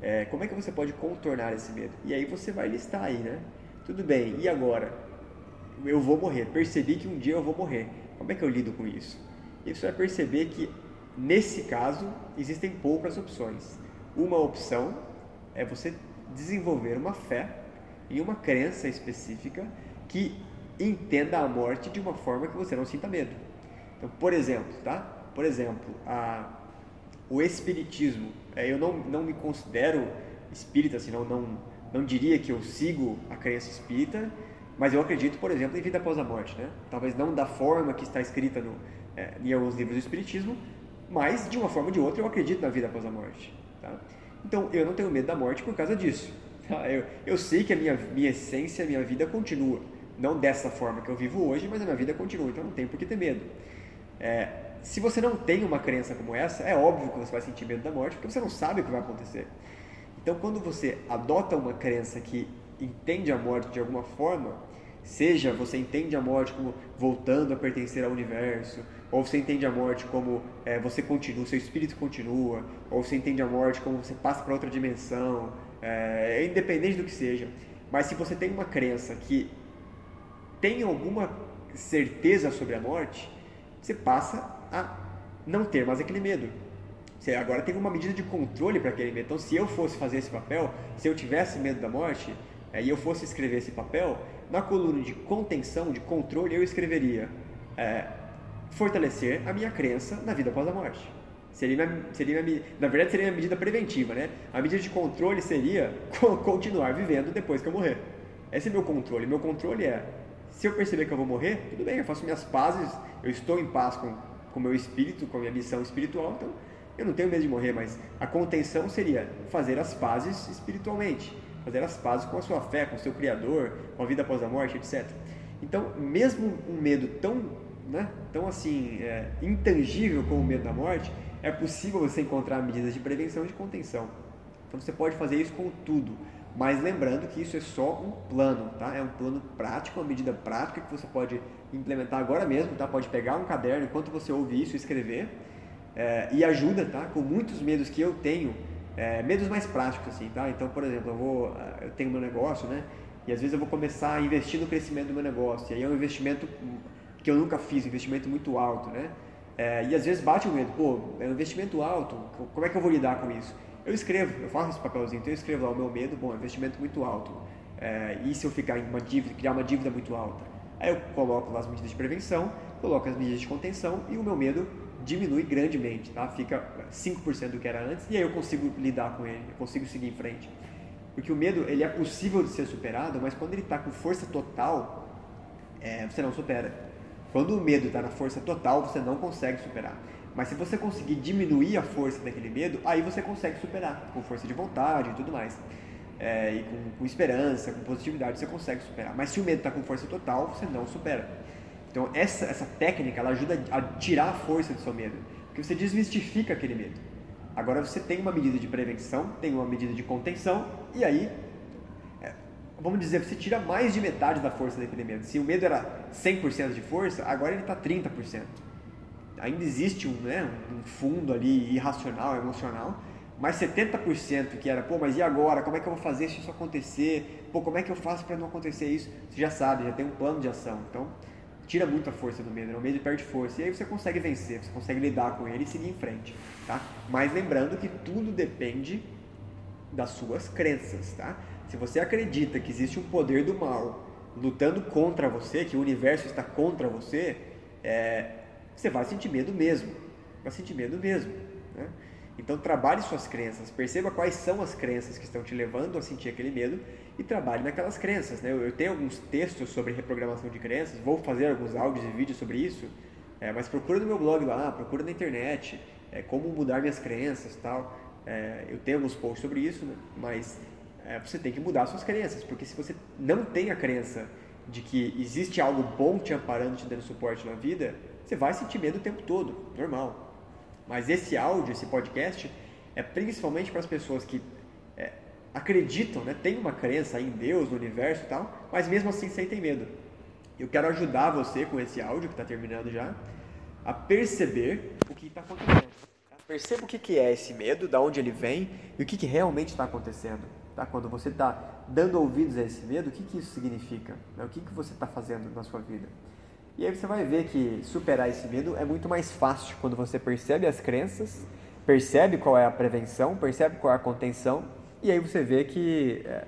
É, como é que você pode contornar esse medo? E aí você vai listar aí, né? Tudo bem. E agora? eu vou morrer. Percebi que um dia eu vou morrer. Como é que eu lido com isso? E você vai perceber que, nesse caso, existem poucas opções. Uma opção é você desenvolver uma fé e uma crença específica que entenda a morte de uma forma que você não sinta medo. Então, por exemplo, tá? Por exemplo, a, o espiritismo. É, eu não, não me considero espírita, assim, não, não, não diria que eu sigo a crença espírita, Mas eu acredito, por exemplo, em vida após a morte, né? Talvez não da forma que está escrita no, é, em alguns livros do Espiritismo, mas de uma forma ou de outra eu acredito na vida após a morte. Tá? Então eu não tenho medo da morte por causa disso. Eu, eu sei que a minha, minha essência, a minha vida continua. Não dessa forma que eu vivo hoje, mas a minha vida continua, então não tenho por que ter medo. É, se você não tem uma crença como essa, é óbvio que você vai sentir medo da morte, porque você não sabe o que vai acontecer. Então, quando você adota uma crença que entende a morte de alguma forma, seja você entende a morte como voltando a pertencer ao universo, ou você entende a morte como é, você continua, seu espírito continua, ou você entende a morte como você passa para outra dimensão, é, independente do que seja. Mas se você tem uma crença que tem alguma certeza sobre a morte, você passa a não ter mais aquele medo. Você agora tem uma medida de controle para aquele medo. Então, se eu fosse fazer esse papel, se eu tivesse medo da morte é, e eu fosse escrever esse papel, na coluna de contenção, de controle, eu escreveria é, fortalecer a minha crença na vida após a morte. Seria, minha, seria minha, na verdade, seria a medida preventiva, né? A medida de controle seria continuar vivendo depois que eu morrer. Esse é meu controle. Meu controle é, se eu perceber que eu vou morrer, tudo bem, eu faço minhas pazes, eu estou em paz com o meu espírito, com a minha missão espiritual, então eu não tenho medo de morrer, mas a contenção seria fazer as pazes espiritualmente, fazer as pazes com a sua fé, com o seu Criador, com a vida após a morte, etc. Então, mesmo um medo tão, né, tão assim, é, intangível como o medo da morte, é possível você encontrar medidas de prevenção e de contenção. Então, você pode fazer isso com tudo. Mas lembrando que isso é só um plano, tá? É um plano prático, uma medida prática que você pode implementar agora mesmo, tá? Pode pegar um caderno enquanto você ouve isso, escrever é, e ajuda, tá? Com muitos medos que eu tenho, é, medos mais práticos, assim, tá? Então, por exemplo, eu vou, eu tenho meu negócio, né? E às vezes eu vou começar a investir no crescimento do meu negócio. E aí é um investimento que eu nunca fiz, um investimento muito alto, né? É, e às vezes bate o medo, pô, é um investimento alto, como é que eu vou lidar com isso? Eu escrevo, eu faço esse papelzinho, então eu escrevo lá o meu medo, bom, investimento muito alto. É, e se eu ficar em uma dívida, criar uma dívida muito alta? Aí eu coloco lá as medidas de prevenção, coloco as medidas de contenção e o meu medo diminui grandemente, tá? Fica 5% do que era antes e aí eu consigo lidar com ele, eu consigo seguir em frente. Porque o medo, ele é possível de ser superado, mas quando ele está com força total, é, você não supera. Quando o medo está na força total, você não consegue superar. Mas se você conseguir diminuir a força daquele medo, aí você consegue superar, com força de vontade e tudo mais. É, e com, com, esperança, com positividade, você consegue superar. Mas se o medo está com força total, você não supera. Então essa, essa técnica ela ajuda a tirar a força do seu medo, porque você desmistifica aquele medo. Agora você tem uma medida de prevenção, tem uma medida de contenção, e aí, é, vamos dizer, você tira mais de metade da força daquele medo. Se o medo era 100% de força, agora ele está 30% ainda existe um, né, um fundo ali irracional, emocional, mas 70% que era, pô, mas e agora? Como é que eu vou fazer se isso acontecer? Pô, como é que eu faço para não acontecer isso? Você já sabe, já tem um plano de ação. Então, tira muita força do medo, né? o medo perde força. E aí você consegue vencer, você consegue lidar com ele e seguir em frente, tá? Mas lembrando que tudo depende das suas crenças, tá? Se você acredita que existe um poder do mal lutando contra você, que o universo está contra você, é, você vai sentir medo mesmo. Vai sentir medo mesmo. Né? Então trabalhe suas crenças, perceba quais são as crenças que estão te levando a sentir aquele medo e trabalhe naquelas crenças. Né? Eu tenho alguns textos sobre reprogramação de crenças, vou fazer alguns áudios e vídeos sobre isso, é, mas procura no meu blog lá, procura na internet, é, como mudar minhas crenças tal. É, eu tenho alguns posts sobre isso, né? mas é, você tem que mudar suas crenças, porque se você não tem a crença de que existe algo bom te amparando, te dando suporte na vida, você vai sentir medo o tempo todo, normal. Mas esse áudio, esse podcast, é principalmente para as pessoas que é, acreditam, né, têm uma crença em Deus, no universo e tal, mas mesmo assim sentem medo. Eu quero ajudar você com esse áudio que está terminando já, a perceber o que está acontecendo. Tá? Perceba o que, que é esse medo, da onde ele vem e o que, que realmente está acontecendo. Tá? Quando você está dando ouvidos a esse medo, o que, que isso significa? Né? O que, que você está fazendo na sua vida? E aí você vai ver que superar esse medo é muito mais fácil quando você percebe as crenças, percebe qual é a prevenção, percebe qual é a contenção, e aí você vê que é,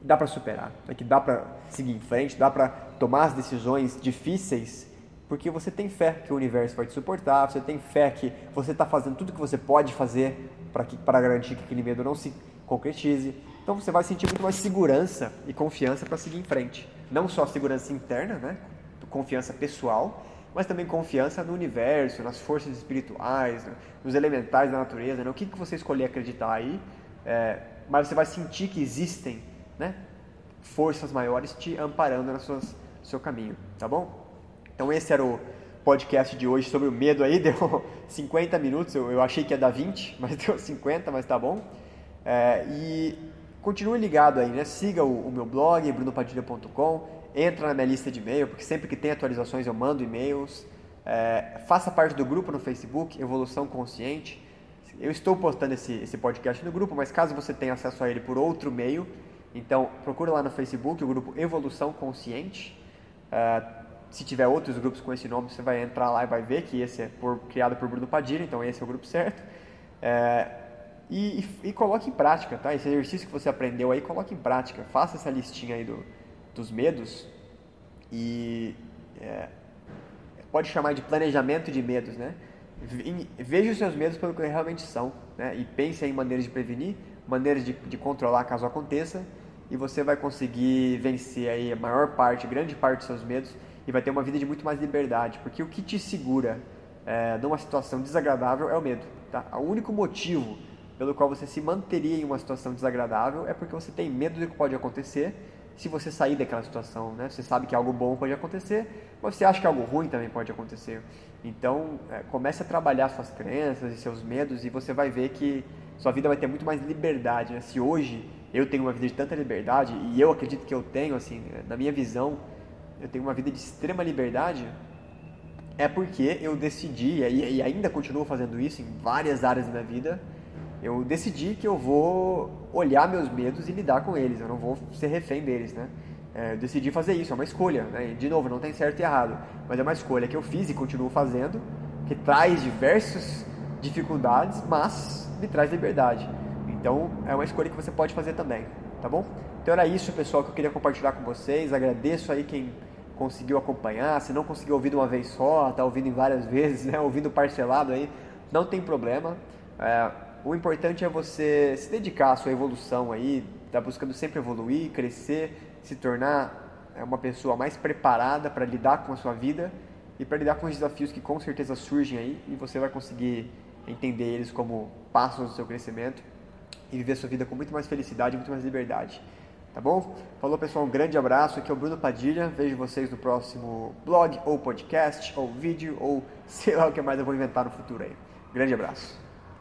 dá para superar, né? que dá para seguir em frente, dá para tomar as decisões difíceis, porque você tem fé que o universo vai te suportar, você tem fé que você está fazendo tudo que você pode fazer para garantir que aquele medo não se concretize. Então você vai sentir muito mais segurança e confiança para seguir em frente. não só segurança interna, né? Confiança pessoal, mas também confiança no universo, nas forças espirituais, né? nos elementais da natureza, né? o que, que você escolher acreditar aí, é, mas você vai sentir que existem né? forças maiores te amparando no seu caminho, tá bom? Então esse era o podcast de hoje sobre o medo aí, deu 50 minutos, eu, eu achei que ia dar 20, mas deu 50, mas tá bom. É, e continue ligado aí, né? Siga o, o meu blog, brunopadilha.com, entra na minha lista de e-mail, porque sempre que tem atualizações eu mando e-mails. É, faça parte do grupo no Facebook, Evolução Consciente. Eu estou postando esse, esse podcast no grupo, mas caso você tenha acesso a ele por outro meio, então procura lá no Facebook o grupo Evolução Consciente. É, se tiver outros grupos com esse nome, você vai entrar lá e vai ver que esse é por, criado por Bruno Padilha, então esse é o grupo certo. É, e, e, e, coloque em prática, tá? Esse exercício que você aprendeu aí, coloque em prática. Faça essa listinha aí do, dos medos e é, pode chamar de planejamento de medos, né? Veja os seus medos pelo que realmente são, né? E pense em maneiras de prevenir, maneiras de, de controlar caso aconteça, e você vai conseguir vencer aí a maior parte, grande parte dos seus medos e vai ter uma vida de muito mais liberdade, porque o que te segura é, numa situação desagradável é o medo. Tá? O único motivo pelo qual você se manteria em uma situação desagradável é porque você tem medo do que pode acontecer se você sair daquela situação. Né? Você sabe que algo bom pode acontecer, mas você acha que algo ruim também pode acontecer. Então, é, comece a trabalhar suas crenças e seus medos e você vai ver que sua vida vai ter muito mais liberdade. Né? Se hoje eu tenho uma vida de tanta liberdade, e eu acredito que eu tenho, assim, na minha visão, eu tenho uma vida de extrema liberdade, é porque eu decidi, e ainda continuo fazendo isso em várias áreas da minha vida, eu decidi que eu vou olhar meus medos e lidar com eles, eu não vou ser refém deles, né? É, eu decidi fazer isso, é uma escolha, né? De novo, não tem certo e errado, mas é uma escolha que eu fiz e continuo fazendo, que traz diversas dificuldades, mas me traz liberdade. Então, é uma escolha que você pode fazer também, tá bom? Então era isso, pessoal, que eu queria compartilhar com vocês. Agradeço aí quem conseguiu acompanhar, se não conseguiu ouvir de uma vez só, está ouvindo em várias vezes, né? ouvindo parcelado aí, não tem problema. É, o importante é você se dedicar à sua evolução aí, tá buscando sempre evoluir, crescer, se tornar é, uma pessoa mais preparada para lidar com a sua vida e para lidar com os desafios que com certeza surgem aí e você vai conseguir entender eles como passos do seu crescimento e viver sua vida com muito mais felicidade muito mais liberdade. Tá bom? Falou pessoal, um grande abraço. Aqui é o Bruno Padilha. Vejo vocês no próximo blog, ou podcast, ou vídeo, ou sei lá o que mais eu vou inventar no futuro aí. Grande abraço.